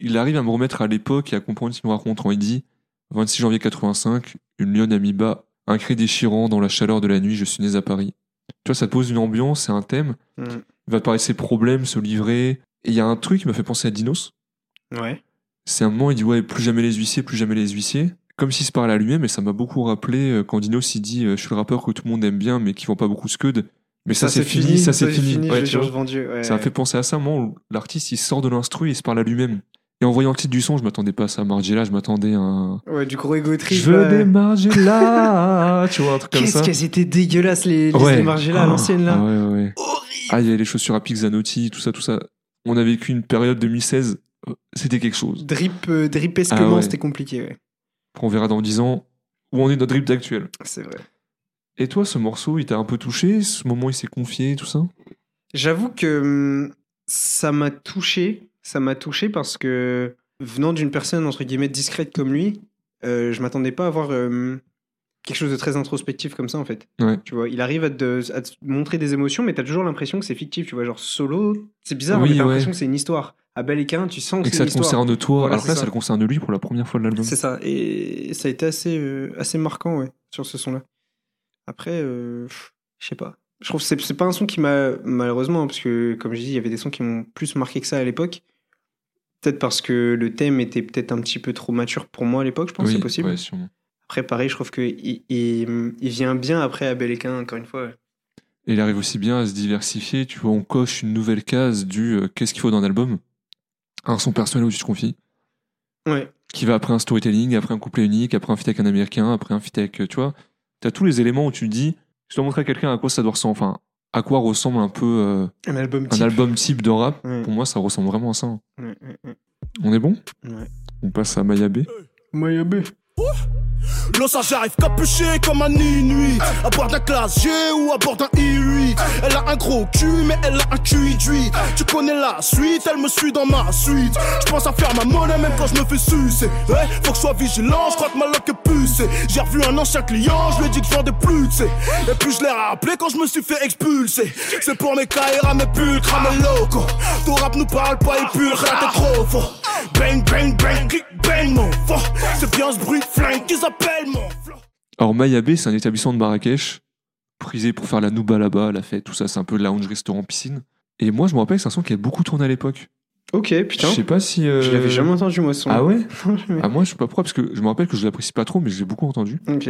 Il arrive à me remettre à l'époque et à comprendre ce qu'il me raconte quand il dit 26 janvier 85, une lionne a mis bas, un cri déchirant dans la chaleur de la nuit, je suis né à Paris. Tu vois, ça te pose une ambiance, c'est un thème. Mm. Il va te parler de ses problèmes, se livrer. Et il y a un truc qui m'a fait penser à Dinos. Ouais. C'est un moment, il dit ouais, plus jamais les huissiers, plus jamais les huissiers. Comme s'il se parlait à lui-même, et ça m'a beaucoup rappelé euh, quand Dinos il dit euh, je suis le rappeur que tout le monde aime bien, mais qui vend pas beaucoup scud. Mais ça, c'est fini, ça c'est fini. Ouais, je ouais. Ça m'a fait penser à ça, un moment où l'artiste il sort de l'instru et il se parle à lui-même. Et en voyant le titre du son, je m'attendais pas à ça. Margiela, je m'attendais à un. Ouais, du gros ego trip. Je veux là. des Margiela Tu vois, un truc comme ça. Qu'est-ce qu'elles étaient dégueulasses, les, les Ouais. Margiela à l'ancienne, là. Ah ouais, ouais, ouais. Ah, il y avait les chaussures à Pixanotti, tout ça, tout ça. On a vécu une période 2016, euh, c'était quelque chose. Drip, euh, dripesquement, Ah ouais. c'était compliqué, ouais. On verra dans 10 ans où on est notre drip actuel. C'est vrai. Et toi, ce morceau, il t'a un peu touché Ce moment, il s'est confié, tout ça? J'avoue que hum, ça m'a touché. Ça m'a touché parce que venant d'une personne entre guillemets discrète comme lui, euh, je m'attendais pas à avoir hum, quelque chose de très introspectif comme ça en fait. Ouais. Tu vois, il arrive à te, à te montrer des émotions, mais t'as toujours l'impression que c'est fictif. Tu vois, genre solo, c'est bizarre, Oui, mais t'as ouais. l'impression que c'est une histoire. Abel et Cain, tu sens que Et que ça une te histoire. concerne toi, Voilà, alors là, ça. ça le concerne lui pour la première fois de l'album. C'est ça. Et ça a été assez, euh, assez marquant, ouais, sur ce son-là. Après, euh, je sais pas. Je trouve que c'est c'est pas un son qui m'a, malheureusement, hein, parce que, comme je dis, il y avait des sons qui m'ont plus marqué que ça à l'époque. Peut-être parce que le thème était peut-être un petit peu trop mature pour moi à l'époque, je pense, Oui, c'est possible. ouais, sûrement. Après, pareil, je trouve qu'il il, il vient bien après Abel et Cain, encore une fois. ouais. Et il arrive aussi bien à se diversifier. Tu vois, on coche une nouvelle case du euh, qu'est-ce qu'il faut dans un album? Un son personnel où tu te confies. Ouais. Qui va après un storytelling, après un couplet unique, après un feat avec un américain, après un feat avec. euh, Tu vois, t'as tous les éléments où tu te dis, je dois montrer à quelqu'un à quoi ça doit ressembler. Enfin, à quoi ressemble un peu euh, Un album un type. album type de rap. Ouais. Pour moi, ça ressemble vraiment à ça. hein. Ouais, ouais, ouais. On est bon? Ouais. On passe à Mayabé. Mayabé. L'os j'arrive capuché comme un inuit. À bord d'un classe G ou à bord d'un I8 Elle a un gros cul mais elle a un d'huile Tu connais la suite, elle me suit dans ma suite. Je pense à faire ma monnaie même quand je me fais sucer. Faut que je sois vigilant, je crois que ma loque est pucée. J'ai revu un ancien client, je lui ai dit que je vendais plus tu sais Et puis je l'ai rappelé quand je me suis fait expulser. C'est pour mes Kaira, mes pulcres, mes locaux. Ton rap nous parle pas et pur, t'es trop faux. Bang, bang, bang, click, bang, mon C'est bien ce bruit de flingue qu'ils appellent mon flow Alors Mayabé, c'est un établissement de Marrakech, prisé pour faire la nouba là-bas, la fête, tout ça, c'est un peu lounge, restaurant, piscine. Et moi, je me rappelle que c'est un son qui a beaucoup tourné à l'époque. Ok, Je putain. sais pas si. euh, Je l'avais jamais entendu, moi, ce son. Ah ouais. Ah moi, je suis pas pro parce que je me rappelle que je l'apprécie pas trop, mais je l'ai beaucoup entendu. Ok.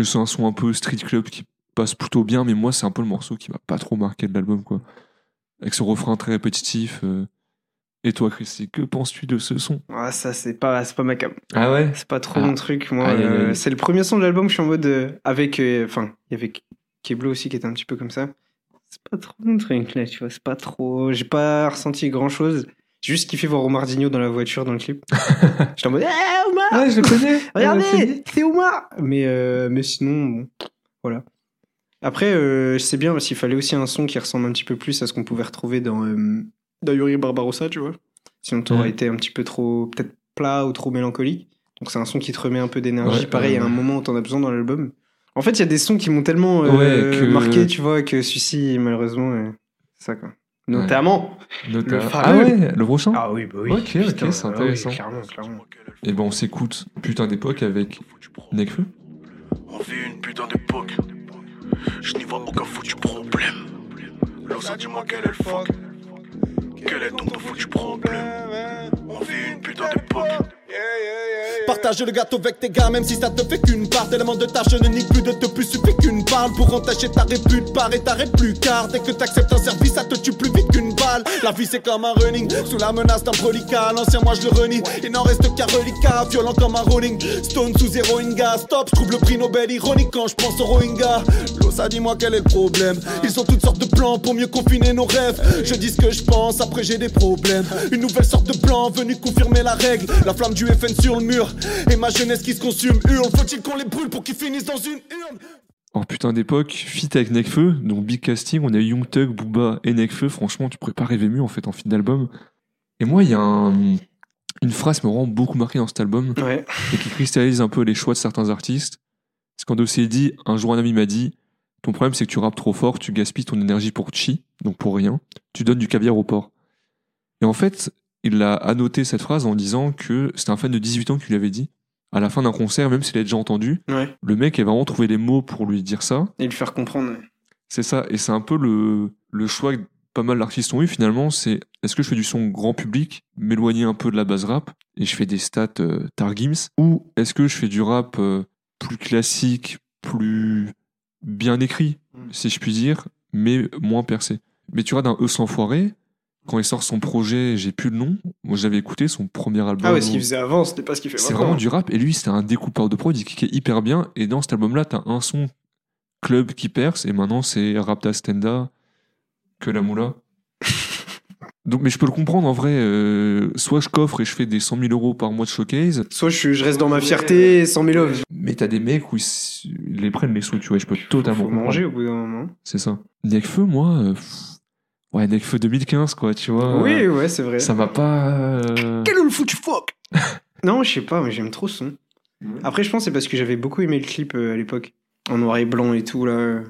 C'est un son un peu street club qui passe plutôt bien, mais moi, c'est un peu le morceau qui m'a pas trop marqué de l'album, quoi. Avec ce refrain très répétitif. euh. Et toi, Christy, que penses-tu de ce son? Ah, ça, c'est pas, pas ma cam. Ah ouais? C'est pas trop Ah. mon truc. Moi, euh, c'est le premier son de l'album. Je suis en mode euh, avec, euh, enfin, il y avait Keblo aussi qui était un petit peu comme ça. C'est pas trop mon truc là, tu vois. C'est pas trop. J'ai pas ressenti grand chose. J'ai juste kiffé voir Omardinho dans la voiture dans le clip. J'étais en mode, eh Omar, Ah, je le connais regardez, c'est Omar. Mais euh, mais sinon, bon, voilà. Après, euh, je sais bien s'il fallait aussi un son qui ressemble un petit peu plus à ce qu'on pouvait retrouver dans euh, dans Yuri Barbarossa, tu vois. Sinon, t'aurais Ouais. été un petit peu trop, peut-être plat ou trop mélancolique. Donc, c'est un son qui te remet un peu d'énergie. Ouais, Pareil, il y a un moment où t'en as besoin dans l'album. En fait, il y a des sons qui m'ont tellement euh, Ouais, que- marqué, tu vois, que celui-ci, malheureusement, euh, c'est ça, quoi. Notamment. Le Ah ouais, le prochain? Ah oui, bah oui. Ok, ok, c'est ah oui, intéressant. clairement, clairement. Et ben on s'écoute Putain d'époque avec Nekfeu. On vit une putain d'époque. Je n'y vois aucun foutu problème. Losa, dis-moi quel est le fuck. Quel est ton foutu problème? On vit une putain d'époque. Partage le gâteau avec tes gars, même si ça te fait qu'une part. Tellement de tâches, je ne nique plus de te plus, suffit qu'une parle. Pour entacher ta répute, part et t'arrêtes plus. Car dès que t'acceptes un service, ça te tue plus vite qu'une balle. La vie c'est comme un running, sous la menace d'un prolicat. L'ancien moi je le renie, il n'en reste qu'un reliquat. Violent comme un rolling, stone sous héroïne gas. Stop, je trouve le prix Nobel ironique quand je pense au Rohingya. Losa, dis-moi quel est le problème. Ils ont toutes sortes de plans pour mieux confiner nos rêves. Je dis ce que je pense, après j'ai des problèmes. Une nouvelle sorte de plan venu confirmer la règle. La flamme du FN sur le mur et ma jeunesse qui se consume. Hurle, faut-il qu'on les brûle pour qu'ils finissent dans une urne? Alors putain d'époque, fit avec Nekfeu, donc big casting, on a Young Thug, Booba et Nekfeu, franchement tu pourrais pas rêver mieux en fait en fit d'album. Et moi il y a un- une phrase qui me rend beaucoup marqué dans cet album Ouais. et qui cristallise un peu les choix de certains artistes. C'est quand Dossé dit, un jour un ami m'a dit, ton problème c'est que tu rappes trop fort, tu gaspilles ton énergie pour chi, donc pour rien, tu donnes du caviar au porc. Et en fait, il a annoté cette phrase en disant que c'était un fan de 18 ans qui lui avait dit, à la fin d'un concert, même s'il l'avait déjà entendu, Ouais. le mec a vraiment trouvé les mots pour lui dire ça. Et le faire comprendre. ouais. C'est ça, et c'est un peu le, le choix que pas mal d'artistes ont eu finalement, c'est est-ce que je fais du son grand public, m'éloigner un peu de la base rap, et je fais des stats euh, Targims, ou est-ce que je fais du rap euh, plus classique, plus bien écrit, Mm. si je puis dire, mais moins percé? Mais tu vois, d'un E sans foirer, quand il sort son projet, j'ai plus le nom, moi j'avais écouté son premier album. Ah ouais, ce qu'il faisait avant, c'était pas ce qu'il fait c'est maintenant. vraiment du rap. Et lui, c'était un découpeur de prod, il kickait hyper bien. Et dans cet album-là, t'as un son club qui perce. Et maintenant, c'est Rapta Stenda, que la moula. Donc, mais je peux le comprendre en vrai. euh, soit je coffre et je fais des 100 000 euros par mois de showcase. Soit je, reste dans ma fierté, 100 000 offres. Mais t'as des mecs où ils, les prennent les sous, tu vois. Je peux totalement Faut manger au bout d'un moment. C'est ça. Nekfeu, moi. euh, pff, ouais, Nekfeu 2015, quoi, tu vois. Oui, ouais, c'est vrai. Ça m'a pas. euh, Quel le foutu fuck? Non, je sais pas, mais j'aime trop ce son. Après, je pense que c'est parce que j'avais beaucoup aimé le clip euh, à l'époque. En noir et blanc et tout, là.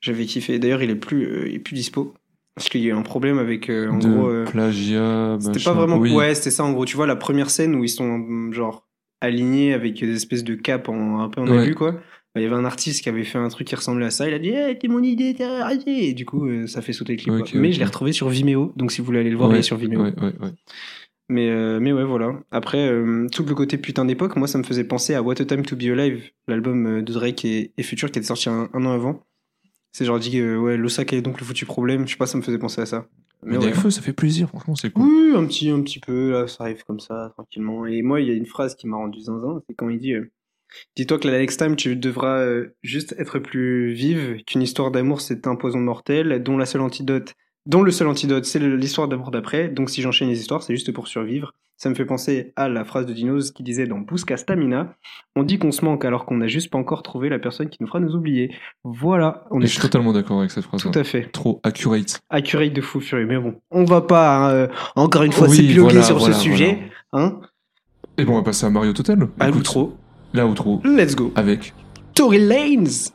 J'avais kiffé. D'ailleurs, il est plus, euh, il est plus dispo. Parce qu'il y a eu un problème avec, euh, en de gros... euh, plagiat. C'était machin. pas vraiment. Oui. Ouais, c'était ça en gros. Tu vois, la première scène où ils sont genre alignés avec des espèces de capes en, un peu en Ouais. aigu, quoi. Bah, Il y avait un artiste qui avait fait un truc qui ressemblait à ça. Il a dit hey, T'es mon idée, t'as arrêté. Et du coup, euh, ça fait sauter le clip. Mais je l'ai retrouvé sur Vimeo. Donc si vous voulez aller le voir, Ouais, il est sur Vimeo. ouais, ouais, ouais. Mais, euh, mais ouais, voilà. Après, euh, tout le côté putain d'époque, moi, ça me faisait penser à What a Time to Be Alive, l'album de Drake et, et Future qui était sorti un, un an avant. C'est genre dit, euh, ouais, l'Osaka est donc le foutu problème. Je sais pas, ça me faisait penser à ça. Mais ouais. avec feu, ça fait plaisir, franchement, c'est cool. Oui, un petit, un petit peu, là, ça arrive comme ça, tranquillement. Et moi, il y a une phrase qui m'a rendu zinzin, c'est quand il dit euh, Dis-toi que la next time, tu devras euh, juste être plus vive, qu'une histoire d'amour, c'est un poison mortel, dont la seule antidote, dont le seul antidote, c'est l'histoire d'amour d'après. Donc, si j'enchaîne les histoires, c'est juste pour survivre. Ça me fait penser à la phrase de Dinos qui disait dans Busca Stamina On dit qu'on se manque alors qu'on n'a juste pas encore trouvé la personne qui nous fera nous oublier. Voilà, on Et est je suis totalement d'accord avec cette phrase. tout à fait Trop accurate. accurate de fou furieux. Mais bon, on va pas euh, encore une fois Oui, s'épiloguer voilà, sur voilà, ce sujet. Hein Et bon, on va passer à Mario Total. À Écoute, l'outro. Là, outro. Let's go. Avec. Tory Lanes.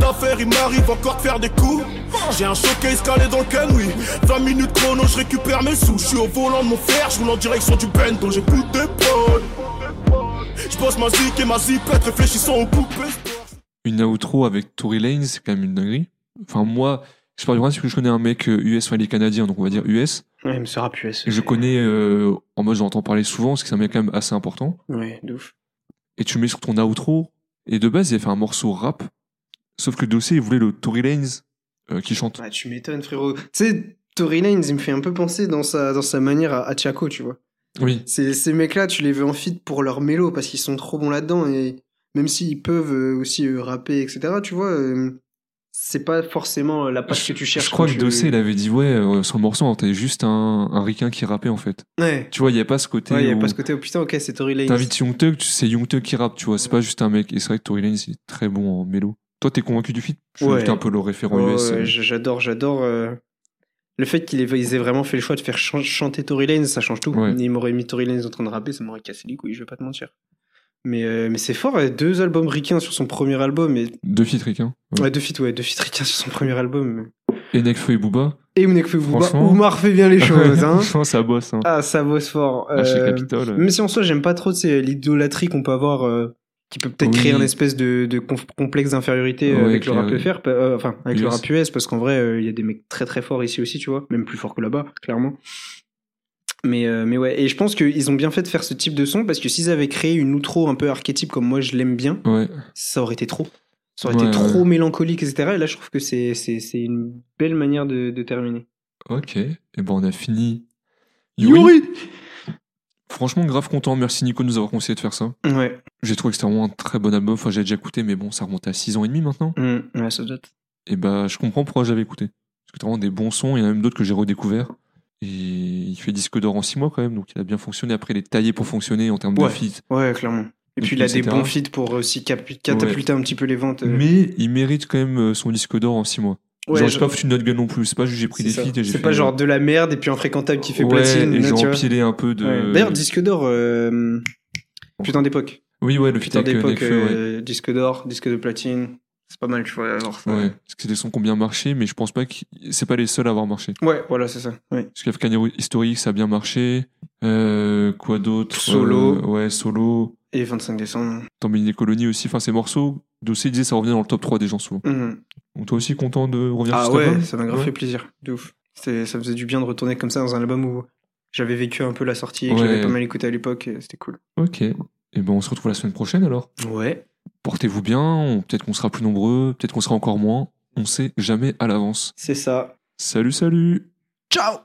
D'affaires, il m'arrive encore de faire des coups. J'ai un showcase calé dans le can, oui. 20 minutes chrono, je récupère mes sous. Je suis au volant de mon fer, je roule en direction du bendo, j'ai plus d'épaule. Je bosse ma zik et ma zipette, réfléchissant aux poupées. Une outro avec Tory Lanez, c'est quand même une dinguerie. Enfin, moi, je parle du principe que je connais un mec euh, US, enfin, il est canadien, donc on va dire US. Ouais, mais c'est rap US. Et je connais, euh, en mode, j'entends parler souvent, parce que c'est un mec quand même assez important. Ouais, de ouf. Et tu mets sur ton outro. Et de base, il avait fait un morceau rap. Sauf que dossier, il voulait le Tory Lanez euh, qui chante. Ah, tu m'étonnes, frérot. Tu sais, Tory Lanez, il me fait un peu penser dans sa, dans sa manière à, à Chaco, tu vois. Oui. Ces, mecs-là, tu les veux en feat pour leur mélo parce qu'ils sont trop bons là-dedans et même s'ils peuvent euh, aussi euh, rapper, etc., tu vois, c'est pas forcément la patte que tu cherches. Je crois que tu- Dossé, il avait dit, ouais, le morceau, on entendait juste un, un ricain qui rappait, en fait. Ouais. Tu vois, il n'y a pas ce côté. Ouais, il y a pas ce côté, oh putain, ok, c'est Tory Lanez. T'invites Young Thug, tu- c'est Young Thug qui rappe, tu vois, c'est pas juste un mec. Et c'est vrai que Tory Lanez, il est très bon en mélo. Toi, t'es convaincu du feat? Je Ouais. un peu le référent US. ouais, euh. j'adore, j'adore. euh, Le fait qu'ils aient, vraiment fait le choix de faire chan- chanter Tory Lanez, ça change tout. Ouais. Ils m'auraient mis Tory Lanez en train de rapper, ça m'aurait cassé les couilles, je vais pas te mentir. Mais, euh, mais c'est fort, deux albums ricains sur son premier album. Et... Deux feats ricains. Ouais. Ouais, deux feats, ouais, deux feats ricains sur son premier album. Et Nekfeu et Booba? Et Nekfeu Booba, Franchement- Oumar fait bien les choses. Hein. Franchement, ça bosse. Hein. ah, ça bosse fort. Ah, chez Euh, Capitol. Même si en soi, j'aime pas trop l'idolâtrie qu'on peut avoir, euh, qui peut peut-être Oui. créer un espèce de, de complexe d'infériorité euh, Ouais, avec le rap. FR, euh, enfin avec le US. rap US, parce qu'en vrai, euh, il y a des mecs très très forts ici aussi, tu vois, même plus forts que là-bas, clairement. Mais, euh, mais ouais, et je pense qu'ils ont bien fait de faire ce type de son parce que s'ils avaient créé une outro un peu archétype comme moi je l'aime bien, Ouais. ça aurait été trop. Ça aurait Ouais, été trop ouais. mélancolique, etc. Et là, je trouve que c'est c'est- c'est une belle manière de, de terminer. Ok. Et ben, on a fini. Yuri Franchement, grave content. Merci Nico de nous avoir conseillé de faire ça. Ouais, J'ai trouvé que c'était vraiment un très bon album. Enfin, j'ai déjà écouté, mais bon, ça remonte à 6 ans et demi maintenant. Mm, ouais ça date. Et bah, je comprends pourquoi j'avais écouté. Parce que t'as vraiment des bons sons. Il y en a même d'autres que j'ai redécouvert. Et il fait disque d'or en 6 mois quand même. Donc, il a bien fonctionné. Après, il est taillé pour fonctionner en termes Ouais. de feat. Ouais, clairement. Et Et puis il a des bons feats pour aussi cap- catapulter un petit peu les ventes. euh. Mais il mérite quand même euh, son disque d'or en 6 mois. Ouais, genre, je- j'ai pas foutu de notre gueule non plus. C'est pas juste j'ai pris des feats et j'ai C'est fait. pas genre de la merde et puis un fréquentable qui fait ouais, platine. Et j'ai empilé un peu de. Ouais. D'ailleurs, disque d'or, euh, putain d'époque. Oui, ouais, le feat Putain avec euh, d'époque, Nekfeu, ouais. euh, disque d'or, disque de platine. C'est pas mal, tu vois. Ça. Ouais, parce que c'est des sons qui ont bien marché, mais je pense pas que c'est pas les seuls à avoir marché. Ouais, voilà, c'est ça. Ouais. Parce qu'Afghan Historique, ça a bien marché. Euh, quoi d'autre Solo. Euh, Ouais, solo. Et 25 décembre. Tambini des colonies aussi. Enfin, ces morceaux, Dossé disait ça revenait dans le top 3 des gens souvent. Mhm. Donc, toi aussi content de revenir Ah sur ouais, album ça m'a grave Ouais. fait plaisir. De ouf. C'était- Ça faisait du bien de retourner comme ça dans un album où j'avais vécu un peu la sortie et que Ouais. j'avais pas mal écouté à l'époque. et C'était cool. Ok. Et ben, on se retrouve la semaine prochaine alors. Ouais. Portez-vous bien. on- Peut-être qu'on sera plus nombreux. Peut-être qu'on sera encore moins. On sait jamais à l'avance. C'est ça. Salut, salut Ciao